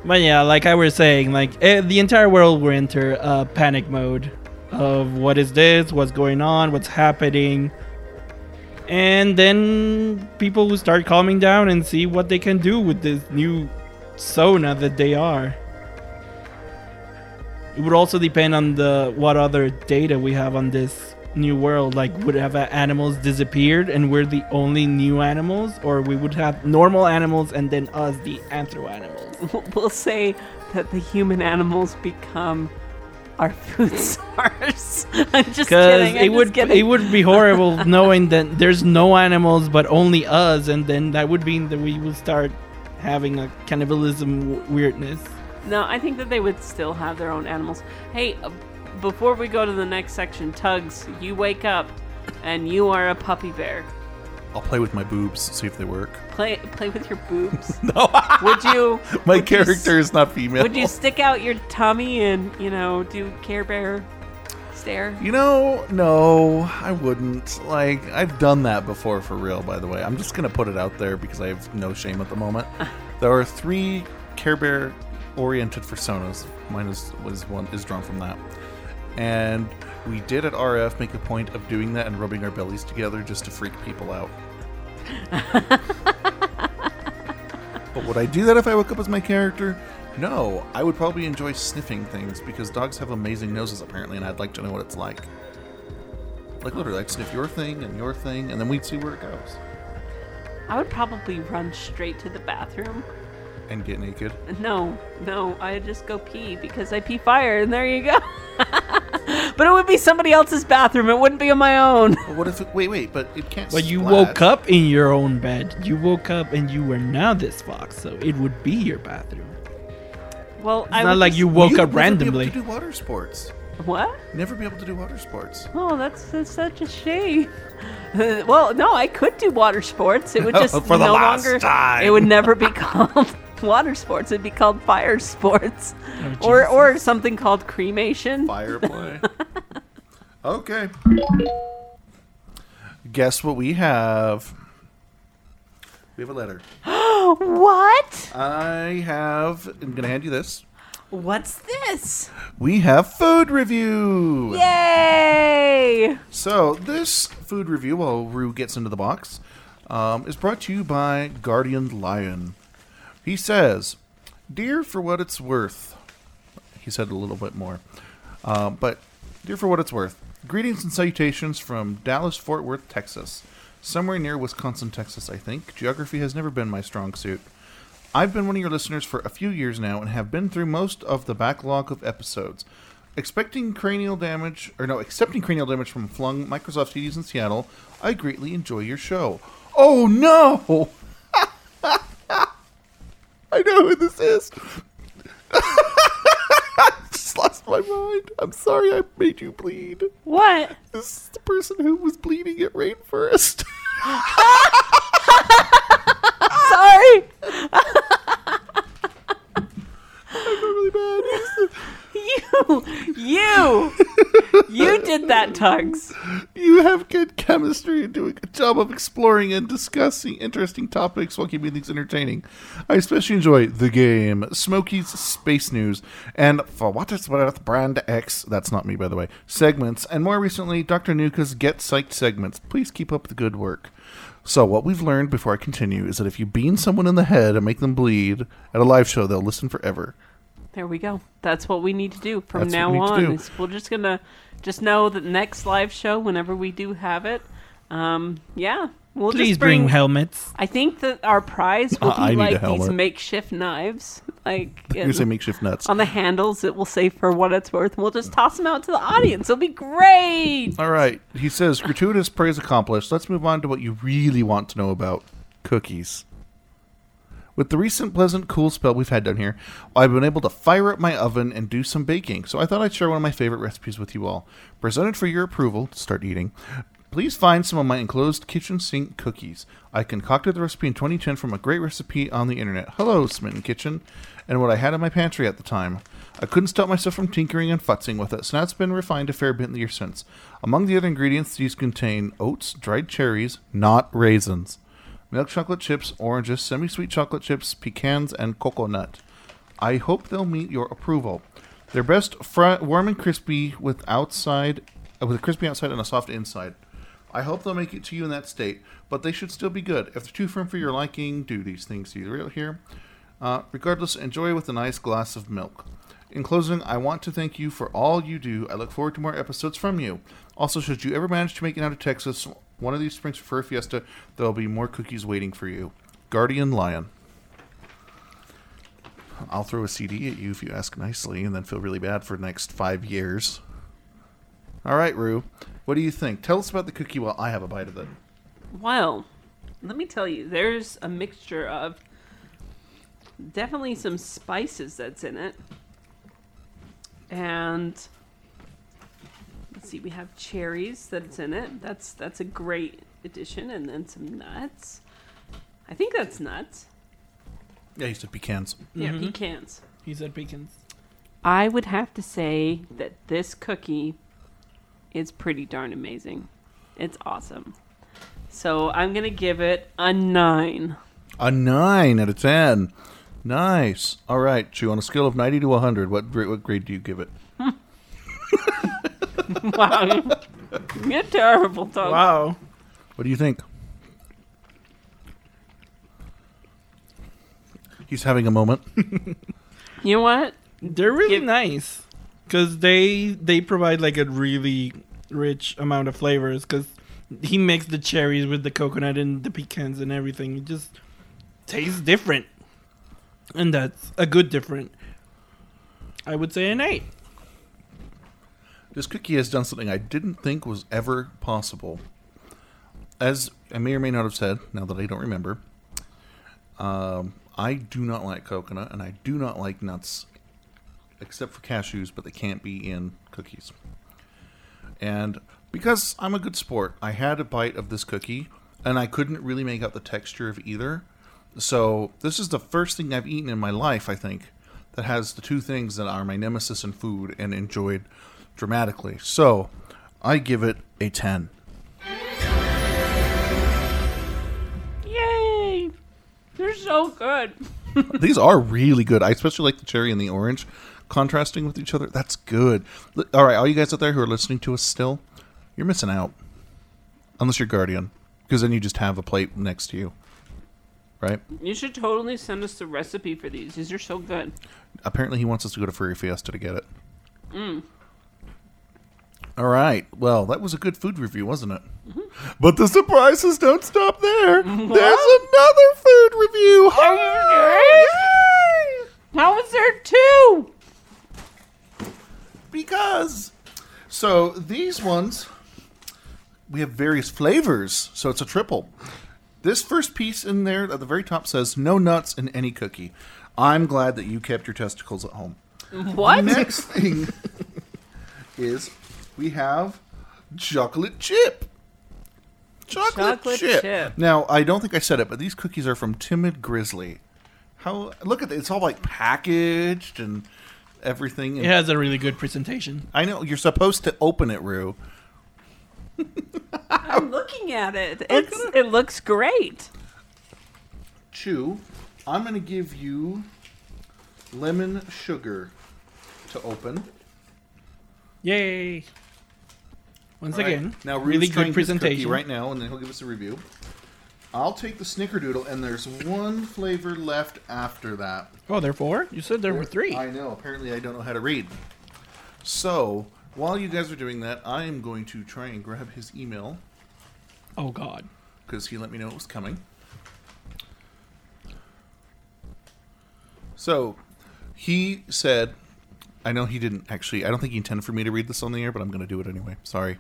But yeah, like I was saying, like eh, the entire world will enter uh, panic mode of what is this, what's going on, what's happening, and then people will start calming down and see what they can do with this new Sona that they are. It would also depend on the what other data we have on this new world. Like, would have animals disappeared and we're the only new animals, or we would have normal animals and then us, the anthro animals. (laughs) We'll say that the human animals become our food (laughs) source. (laughs) I'm just kidding. I'm it would kidding. it would be horrible (laughs) knowing that there's no animals but only us, and then that would mean that we would start having a cannibalism w- weirdness. No, I think that they would still have their own animals. Hey, uh, before we go to the next section, Tugs, you wake up and you are a puppy bear. I'll play with my boobs, see if they work. (laughs) Play play with your boobs. (laughs) No. would you? (laughs) My would you character is not female. Would you stick out your tummy and you know do Care Bear stare? You know, no, I wouldn't. Like, I've done that before for real, by the way. I'm just going to put it out there because I have no shame at the moment. there are three Care Bear oriented personas. Mine is, was one is drawn from that. And we did at RF make a point of doing that and rubbing our bellies together just to freak people out. (laughs) but would I do that if I woke up as my character? No, I would probably enjoy sniffing things because dogs have amazing noses apparently, and I'd like to know what it's like. Like literally, I'd sniff your thing and your thing, and then we'd see where it goes. I would probably run straight to the bathroom. And get naked. No, no, I'd just go pee because I pee fire, and there you go. (laughs) but it would be somebody else's bathroom. It wouldn't be on my own. But what if? It, wait, wait, but it can't. But you splash. woke up in your own bed. You woke up and you were now this fox, so it would be your bathroom. Well, It's I not like just- you woke You'd up randomly. Be able to do water sports. What? Never be able to do water sports. Oh, that's, that's such a shame. (laughs) well, no, I could do water sports. It would (laughs) just For the no last longer. time. It would never be called water sports. It'd be called fire sports, Oh, (laughs) or or something called cremation. Fire play. (laughs) okay. Guess what we have? We have a letter. (gasps) what? I have. I'm gonna hand you this. What's this? We have food review. Yay! So this food review, while Rue gets into the box, um, is brought to you by Guardian Lion. He says, "Dear, for what it's worth," he said a little bit more, uh, but dear, for what it's worth, greetings and salutations from Dallas, Fort Worth, Texas, somewhere near Wisconsin, Texas. I think geography has never been my strong suit. I've been one of your listeners for a few years now and have been through most of the backlog of episodes. Expecting cranial damage, or no, accepting cranial damage from flung Microsoft CDs in Seattle, I greatly enjoy your show. Oh no! (laughs) I know who this is. (laughs) I just lost my mind. I'm sorry I made you bleed. What? This is the person who was bleeding at RainFurrest. (laughs) Sorry. (laughs) I feel really bad. (laughs) You, you, you did that, Tugs. You have good chemistry and do a good job of exploring and discussing interesting topics while keeping things entertaining. I especially enjoy the game, Smokey's Space News, and for what it's worth, Brand X, that's not me by the way, segments, and more recently, Dr. Nuka's Get Psyched segments. Please keep up the good work. So, what we've learned before I continue is that if you bean someone in the head and make them bleed at a live show, they'll listen forever. There we go. That's what we need to do from That's now we on. do. is we're just gonna just know that next live show, whenever we do have it, um, yeah, we'll Please just bring bring. helmets. I think that our prize will (laughs) Uh, be need like these makeshift knives, like (laughs) You're in- saying makeshift nuts. on the handles. It will say for what it's worth. We'll just toss them out to the audience. It'll be great. All right. He says, gratuitous praise accomplished. Let's move on to what you really want to know about cookies. With the recent pleasant cool spell we've had down here, I've been able to fire up my oven and do some baking, so I thought I'd share one of my favorite recipes with you all. Presented for your approval to start eating, please find some of my enclosed kitchen sink cookies. I concocted the recipe in 2010 from a great recipe on the internet. Hello, Smitten Kitchen, and what I had in my pantry at the time. I couldn't stop myself from tinkering and futzing with it, so now it's been refined a fair bit in the years since. Among the other ingredients, these contain oats, dried cherries, not raisins, milk chocolate chips, oranges, semi sweet chocolate chips, pecans, and coconut. I hope they'll meet your approval. They're best fr- warm and crispy with outside, uh, with a crispy outside and a soft inside. I hope they'll make it to you in that state, but they should still be good. If they're too firm for your liking, do these things to you here. Uh, regardless, enjoy with a nice glass of milk. In closing, I want to thank you for all you do. I look forward to more episodes from you. Also, should you ever manage to make it out of Texas one of these springs for Fur Fiesta, there'll be more cookies waiting for you. Guardian Lion. I'll throw a CD at you if you ask nicely and then feel really bad for the next five years. All right, Rue. What do you think? Tell us about the cookie while I have a bite of it. Well, let me tell you, there's a mixture of definitely some spices that's in it. And see, we have cherries that's in it. That's that's a great addition and then some nuts. I think that's nuts. Yeah, you said pecans. Yeah, Mhm. pecans. He said pecans. I would have to say that this cookie is pretty darn amazing. It's awesome. So I'm gonna give it a nine. A nine out of ten. Nice. All right, Chew. On a scale of ninety to one hundred, what grade, what grade do you give it? (laughs) wow, you're terrible, Tom. Wow. What do you think? He's having a moment. (laughs) You know what? They're really nice because they they provide like a really rich amount of flavors. Because he mixed the cherries with the coconut and the pecans and everything. It just tastes different, and that's a good different. I would say an eight. This cookie has done something I didn't think was ever possible. As I may or may not have said, now that I don't remember, um, I do not like coconut and I do not like nuts, except for cashews, but they can't be in cookies. And because I'm a good sport, I had a bite of this cookie and I couldn't really make out the texture of either. So this is the first thing I've eaten in my life, I think, that has the two things that are my nemesis in food and enjoyed dramatically. So I give it a 10. Yay! They're so good. (laughs) These are really good. I especially like the cherry and the orange contrasting with each other. That's good. All right, all you guys out there who are listening to us still, you're missing out. Unless you're Guardian, because then you just have a plate next to you. Right? You should totally send us the recipe for these. These are so good. Apparently, he wants us to go to Furry Fiesta to get it. Mm. All right. Well, that was a good food review, wasn't it? But the surprises don't stop there. There's another food review. Are you serious? How is there two? Because. So these ones, we have various flavors, so it's a triple. This first piece in there at the very top says no nuts in any cookie. I'm glad that you kept your testicles at home. What? Next thing (laughs) is we have chocolate chip. Chocolate, Chocolate chip. chip. Now, I don't think I said it, but these cookies are from Timid Grizzly. How look at it, it's all like packaged and everything. It has a really good presentation. I know you're supposed to open it, Rue. (laughs) I'm looking at it. It's it looks great. Chew. I'm going to give you lemon sugar to open. Yay! Once right. again, now really good presentation. right now, and then he'll give us a review. I'll take the Snickerdoodle, and there's one flavor left after that. Oh, there are four? You said there were three. I know. Apparently, I don't know how to read. So while you guys are doing that, I am going to try and grab his email Oh God. because he let me know it was coming. So he said, I know he didn't actually, I don't think he intended for me to read this on the air, but I'm going to do it anyway. Sorry.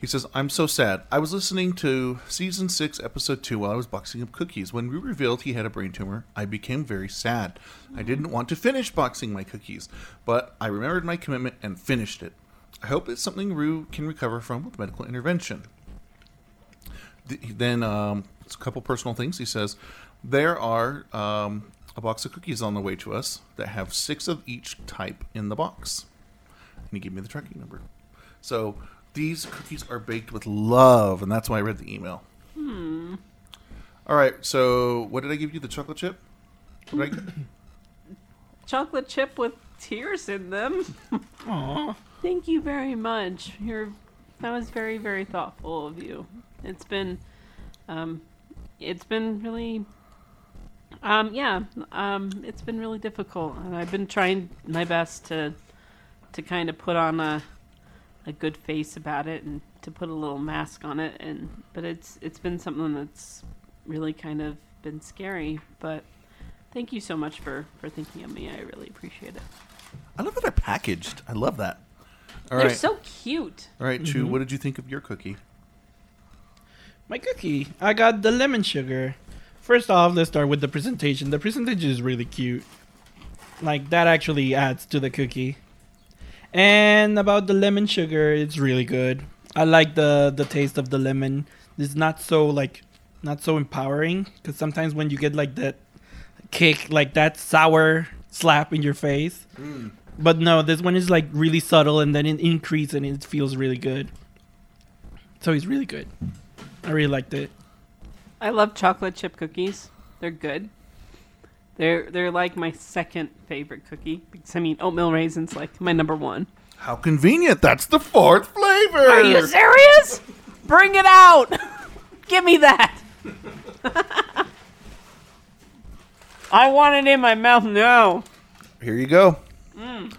He says, I'm so sad. I was listening to season 6, episode 2 while I was boxing up cookies. When we revealed he had a brain tumor, I became very sad. I didn't want to finish boxing my cookies, but I remembered my commitment and finished it. I hope it's something Rue can recover from with medical intervention. Th- Then, um, a couple personal things. He says, There are um, a box of cookies on the way to us that have six of each type in the box. And he gave me the tracking number. So these cookies are baked with love, and that's why I read the email. Hmm. All right, so what did I give you? The chocolate chip? What did I- Chocolate chip with tears in them. (laughs) Aw. Thank you very much. You're that was very very thoughtful of you. It's been um it's been really um yeah, um it's been really difficult and I've been trying my best to to kind of put on a a good face about it and to put a little mask on it and but it's it's been something that's really kind of been scary, but thank you so much for for thinking of me. I really appreciate it. I love that they're packaged. I love that. All They're right. so cute. All right, Chu, Mhm. what did you think of your cookie? My cookie. I got the lemon sugar. First off, let's start with the presentation. The presentation is really cute. Like that actually adds to the cookie. And about the lemon sugar, it's really good. I like the the taste of the lemon. It's not so like not so empowering because sometimes when you get like that kick, like that sour slap in your face. Mm. But no, this one is like really subtle and then it increases and it feels really good. So it's really good. I really liked it. I love chocolate chip cookies. They're good. They're they're like my second favorite cookie because I mean oatmeal raisins like my number one. How convenient! That's the fourth flavor. Are you serious? Bring it out. (laughs) Give me that. (laughs) I want it in my mouth now. Here you go. Mm.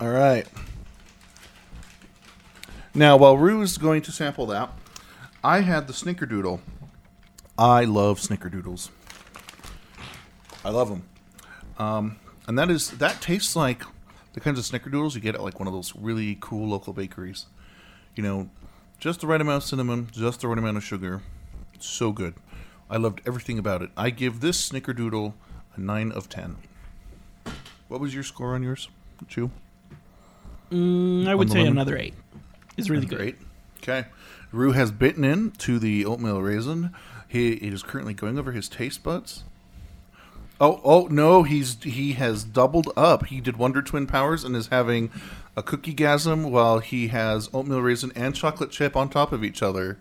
All right. Now, while Rue is going to sample that, I had the Snickerdoodle. I love Snickerdoodles. I love them. Um, and that is that tastes like the kinds of Snickerdoodles you get at like one of those really cool local bakeries. You know, just the right amount of cinnamon, just the right amount of sugar. So good. I loved everything about it. I give this Snickerdoodle a nine of ten. What was your score on yours, Chew? Mm, I would say lemon? another eight. It's really Another good. eight. Okay. Rue has bitten in to the oatmeal raisin. He is currently going over his taste buds. Oh, oh no! He's he has doubled up. He did Wonder Twin powers and is having a cookie gasm while he has oatmeal raisin and chocolate chip on top of each other.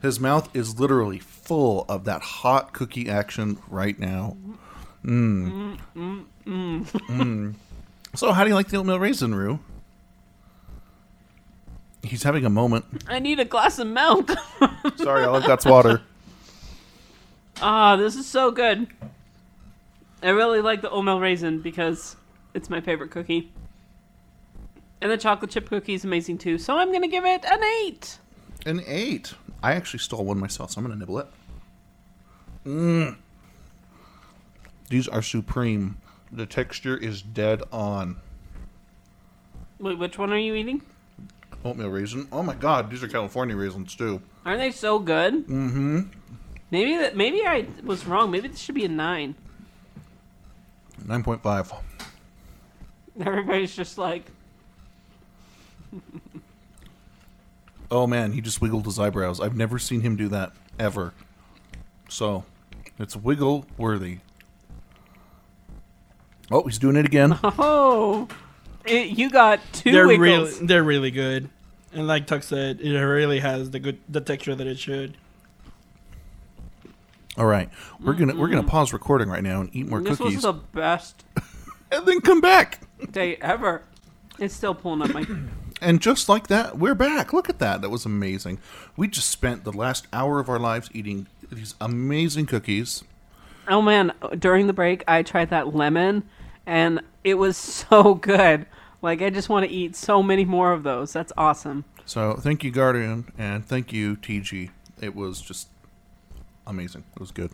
His mouth is literally full of that hot cookie action right now. Mmm. Mm, mm. Mm. So, how do you like the oatmeal raisin, Rue? He's having a moment. I need a glass of milk. (laughs) Sorry, all I've got's water. Ah, this is so good. I really like the oatmeal raisin because it's my favorite cookie. And the chocolate chip cookie is amazing too. So I'm going to give it an 8. An eight. I actually stole one myself, so I'm gonna nibble it. Mmm. These are supreme. The texture is dead on. Wait, which one are you eating? Oatmeal raisin. Oh my god, these are California raisins too. Aren't they so good? Mm-hmm. Maybe that maybe I was wrong. Maybe this should be a 9. Nine point five. Everybody's just like Oh man, he just wiggled his eyebrows. I've never seen him do that ever. So, it's wiggle worthy. Oh, he's doing it again. (laughs) Oh, it, you got 2 they're wiggles. really they're really good, and like Tuck said, it really has the good the texture that it should. All right, we're gonna we're gonna mm-hmm. pause recording right now and eat more cookies. this cookies, was the best (laughs) and then come back. day ever. It's still pulling up my. (clears throat) And just like that, we're back. Look at that. That was amazing. We just spent the last hour of our lives eating these amazing cookies. Oh man, during the break, I tried that lemon, and it was (laughs) so good. Like I just want to eat so many more of those. That's awesome. So thank you, Guardian, and thank you, TG. It was just amazing. It was good.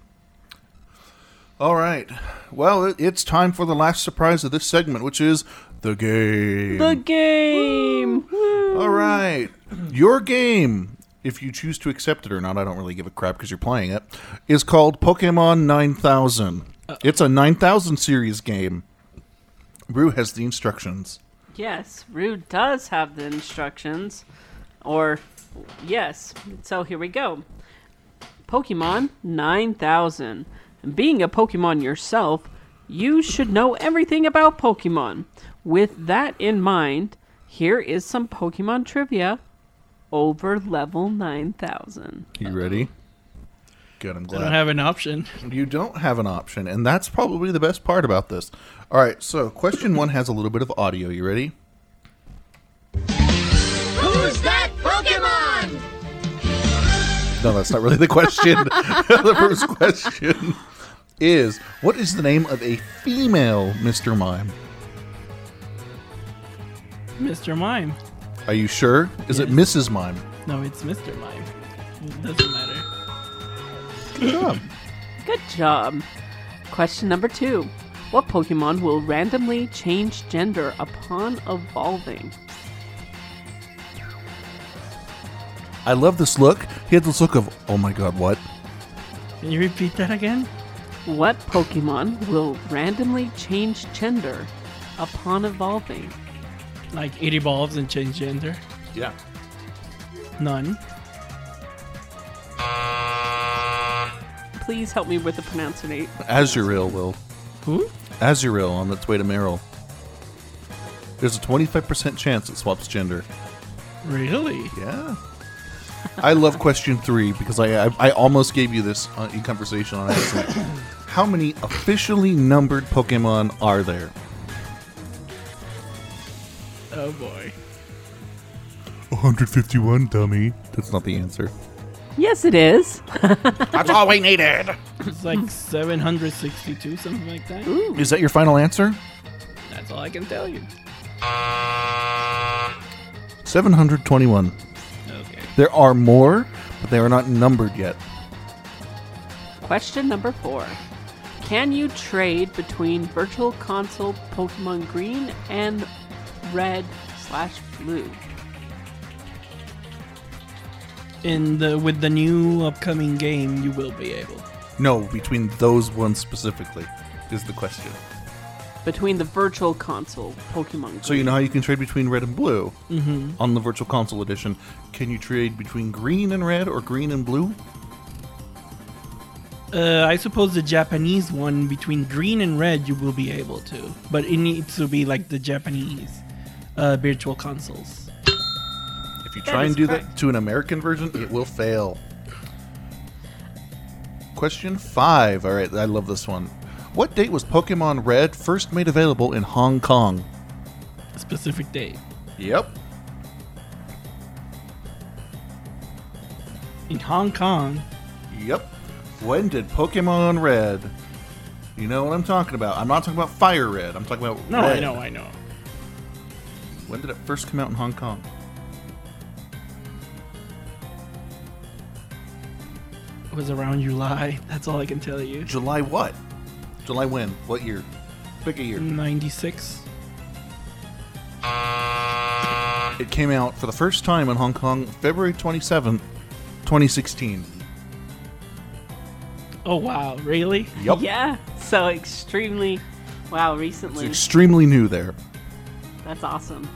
All right. Well, it- it's time for the last surprise of this segment, which is the game. The game. All right. Your game, if you choose to accept it or not, I don't really give a crap because you're playing it, is called Pokemon 9000. It's a 9000 series game. Brew has the instructions. Yes, Rude does have the instructions. Or, yes. So here we go. Pokemon 9000. And being a Pokemon yourself, you should know everything about Pokemon. With that in mind, here is some Pokemon trivia over level 9000. You ready? Good, I'm glad. I glad. don't have an option. You don't have an option, and that's probably the best part about this. All right, so question one has a little bit of audio. You ready? No, that's not really the question. (laughs) (laughs) the first question is What is the name of a female Mr. Mime? Mr. Mime. Are you sure? Is it Mrs. Mime? No, it's Mr. Mime. It doesn't matter. Good job. Good job. Question number two. What Pokemon will randomly change gender upon evolving? I love this look. He had this look of, oh my god, what? Can you repeat that again? What Pokemon will randomly change gender upon evolving? Like it evolves and change gender? Yeah. None. Please help me with the pronunciation. Azurill will. Who? Azurill on its way to Marill. There's a 25% chance it swaps gender. Really? Yeah. I love question three because I I, I almost gave you this uh, in conversation on accident. (coughs) How many officially numbered Pokemon are there? Oh boy. 151, dummy. That's not the answer. Yes, it is. (laughs) That's all we needed. It's like 762, something like that. Is that your final answer? That's all I can tell you. 721. Okay. There are more, but they are not numbered yet. Question number four. Can you trade between Virtual Console Pokemon Green and Red slash Blue? In the with the new upcoming game, you will be able. No, between those ones specifically is the question. Between the Virtual Console Pokemon Green. So you know how you can trade between red and blue Mhm. on the Virtual Console edition. Can you trade between green and red or green and blue? Uh, I suppose the Japanese one between green and red you will be able to, but it needs to be like the Japanese uh, virtual consoles. If you try and do correct. that to an American version, it will fail. Question five. All right, I love this one. What date was Pokemon Red first made available in Hong Kong? A Specific date Yep. in Hong Kong. Yep. When did Pokemon Red? You know what I'm talking about. I'm not talking about Fire Red. I'm talking about No, I know, I know. When did it first come out in Hong Kong? It was around July. That's all I can tell you. July what? July when? What year? Pick a year. Ninety six. It came out for the first time in Hong Kong February 27th, 2016. Oh wow, really? Yup. Yeah. So extremely. Wow, It's recently. extremely new there. That's awesome.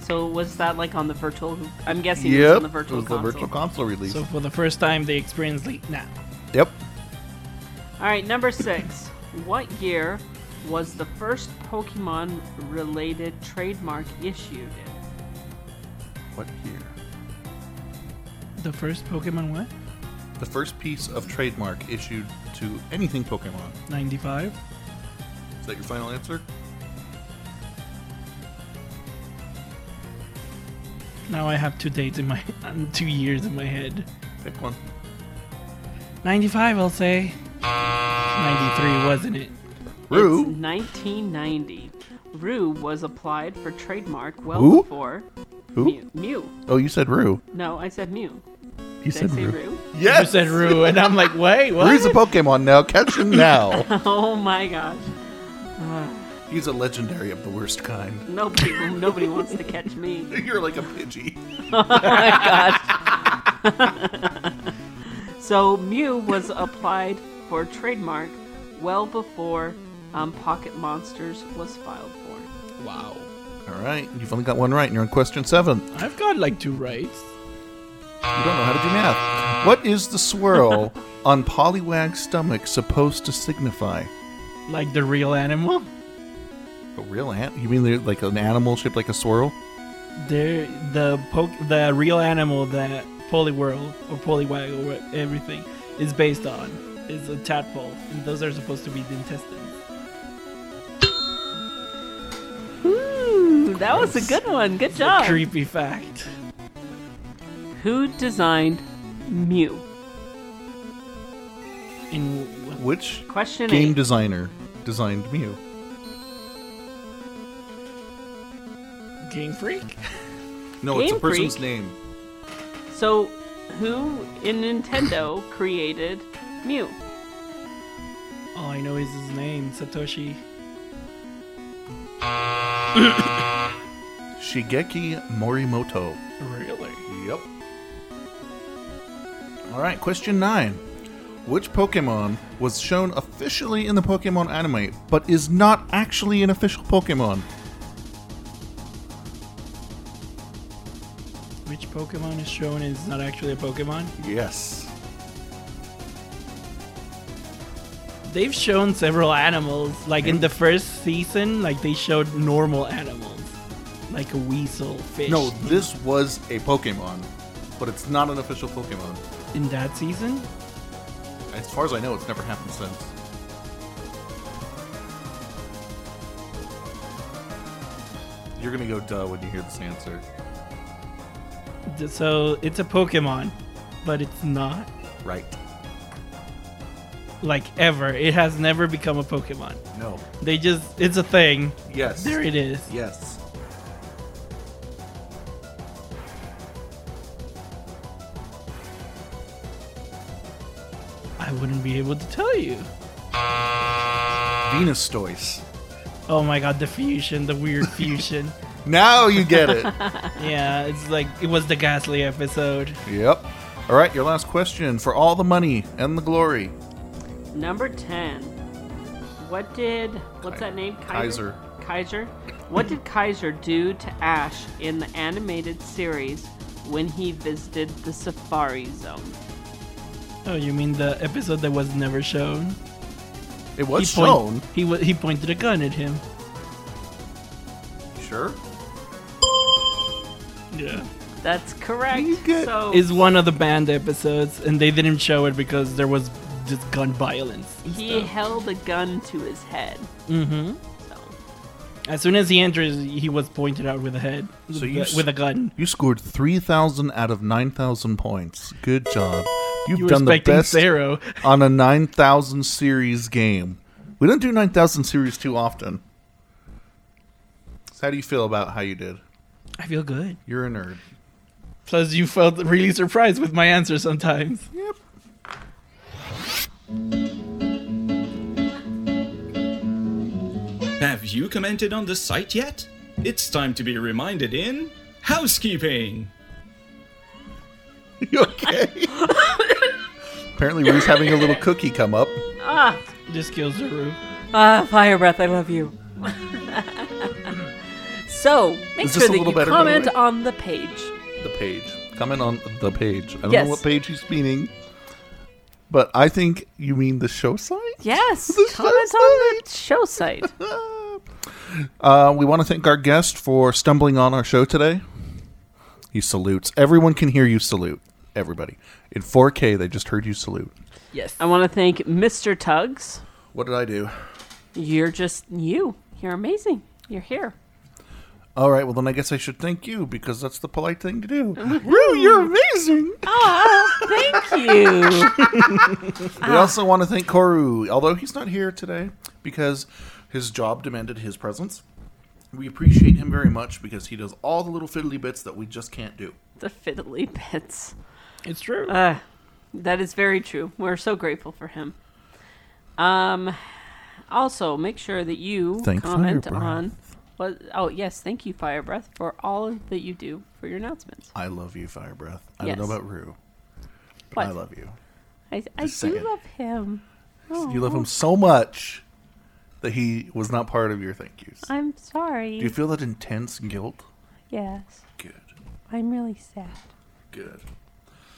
So was that like on the virtual? I'm guessing it was on the it virtual was the console. virtual console release. So for the first time, they experienced like now. Yep. All right, number six. What year was the first Pokemon-related trademark issued? What year? The first Pokemon what? The first piece of trademark issued to anything Pokemon. 95. Is that your final answer? Now I have two dates in my (laughs) um, two years in my head. Pick one. 95, I'll say. 93, wasn't it? Rue? It's 1990. Rue was applied for trademark well Who? before Who? Mew. Mew. Oh, you said Rue. No, I said Mew. You Did said I say Rue. Rue? Yes. You said Rue, and I'm like, wait, (laughs) what? Rue's a Pokemon now. Catch him (laughs) now. oh my gosh. Uh, He's a legendary of the worst kind. nobody, (laughs) nobody wants to catch me. You're like a Pidgey. oh my gosh. so Mew was applied for a trademark well before um, Pocket Monsters was filed for. Wow. All right, you've only got one right, and you're on question seven. I've got like two rights. You don't know how to do math. What is the swirl (laughs) on Poliwag's stomach supposed to signify? Like the real animal? A real ant? You mean they're like an animal shaped like a swirl? They're the poke, the real animal that Poliwhirl or Poliwag or everything is based on is a tadpole, and those are supposed to be the intestines. Ooh, that was a good one. Good job. Creepy fact. Who designed Mew? In Which Question game eight. designer designed Mew? Game Freak? No, it's a person's Freak? name. So, who in Nintendo created Mew? All I know is his name, Satoshi. (coughs) Shigeki Morimoto. Really? Yep. All right, question nine. Which Pokemon was shown officially in the Pokemon anime, but is not actually an official Pokemon? Which Pokemon is shown is not actually a Pokemon? Yes. They've shown several animals. Like in the first season, like they showed normal animals. Like a weasel, fish. No, this was a Pokemon, but it's not an official Pokemon. In that season? As far as I know, it's never happened since. You're gonna go duh when you hear this answer. So it's a Pokemon, but it's not. Right. Like ever. It has never become a Pokemon. No. They just, it's a thing. Yes. There it is. Yes. I wouldn't be able to tell you. Venustoise. Oh my god, the fusion, the weird (laughs) fusion. Now you get it. (laughs) yeah, it's like, it was the Gastly episode. Yep. All right, your last question for all the money and the glory. Number 10. What did. What's that name? Kaiser. Kaiser? What did Kaiser do to Ash in the animated series when he visited the Safari Zone? Oh, you mean the episode that was never shown? It was He point- shown. He wa he pointed a gun at him. Sure. Yeah. That's correct. So Is one of the banned episodes, and they didn't show it because there was just gun violence. he held a gun to his head. Mm-hmm. As soon as he enters, he was pointed out with a head, So with, you a, s- with a gun. You scored 3,000 out of 9,000 points. Good job. You've You done the best Zero. on a 9,000 series game. We don't do 9,000 series too often. So how do you feel about how you did? I feel good. You're a nerd. Plus, you felt really surprised with my answer sometimes. Yep. Have you commented on the site yet? It's time to be reminded in housekeeping. You (laughs) okay? Apparently, Rue's having a little cookie come up. Ah, This kills Zuru. ah, fire breath. I love you. (laughs) So make Is this sure a that little you better, by the comment way? on the page. The page. Comment on the page. I don't Yes. know what page he's meaning, but I think you mean the show site. Yes, comment on the show site. (laughs) Uh, we want to thank our guest for stumbling on our show today. He salutes. Everyone can hear you salute. Everybody. In 4K, they just heard you salute. Yes. I want to thank Mr. Tugs. What did I do? You're just you. You're amazing. You're here. All right, well, then I guess I should thank you because that's the polite thing to do. Rue, you're amazing. (laughs) Oh, thank you. We also want to thank Koru, although he's not here today because his job demanded his presence. We appreciate him very much because he does all the little fiddly bits that we just can't do. the fiddly bits. It's true. Uh, that is very true. We're so grateful for him. Um, also, make sure that you Thank comment Firebreath. on what. Oh yes, thank you, Fire Breath, for all that you do for your announcements. I love you, Fire Breath. I Yes. don't know about Rue, but What? I love you. I, I do saying. love him. You love oh. him so much that he was not part of your thank yous. I'm sorry. Do you feel that intense guilt? Yes. Good. I'm really sad. Good.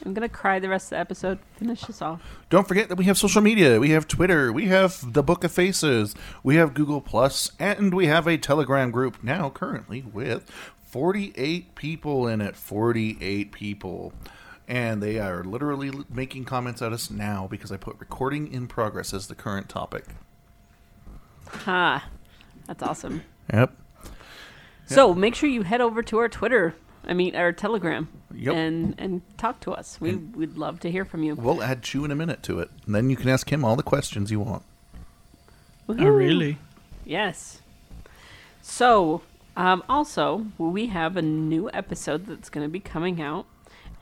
I'm gonna cry the rest of the episode. Finish this off. Don't forget that we have social media. We have Twitter. We have the Book of Faces. We have Google Plus, and we have a Telegram group now currently with 48 people in it. 48 people. And they are literally making comments at us now because I put recording in progress as the current topic. Ha, that's awesome. Yep. So make sure you head over to our Twitter. I mean, our Telegram, Yep. and and talk to us. We would love to hear from you. We'll add Chew in a minute to it. And then you can ask him all the questions you want. Oh, really? Yes. So, um, also, we have a new episode that's going to be coming out.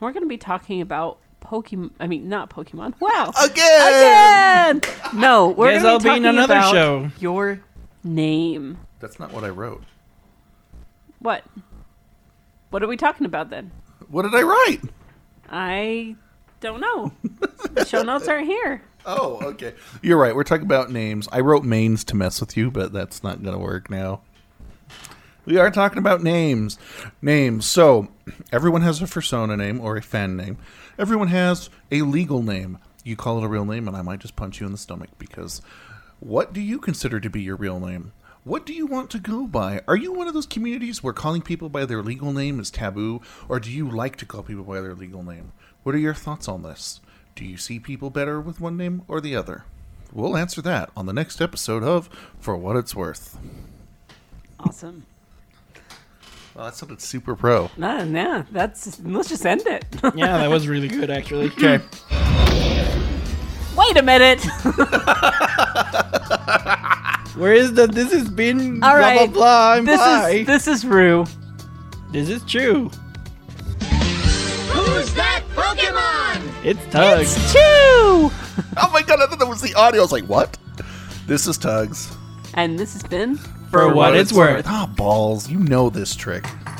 We're going to be talking about Pokemon. I mean, not Pokemon. Wow. Again! Again! No, we're Guess going to be be talking another about show. your name. That's not what I wrote. What? What are we talking about then? What did I write? I don't know. the show notes aren't here. Oh, okay. You're right. We're talking about names. I wrote mains to mess with you, but that's not going to work now. We are talking about names. Names. So, everyone has a persona name or a fan name. Everyone has a legal name. You call it a real name, and I might just punch you in the stomach because what do you consider to be your real name? What do you want to go by? Are you one of those communities where calling people by their legal name is taboo, or do you like to call people by their legal name? What are your thoughts on this? Do you see people better with one name or the other? We'll answer that on the next episode of For What It's Worth. Awesome. Well, that sounded super pro. Nah, nah. That's let's just end it. Yeah, that was really good, actually. (laughs) Okay. Wait a minute. (laughs) Where is the this has been All blah right. blah blah and this bye. is this is Rue. This is true. Who's that Pokemon? It's Tugs. It's Chew. (laughs) Oh my god, I thought that was the audio. I was like, what? This is Tugs. And this has been For what it's worth. Ah, balls. You know this trick. (laughs)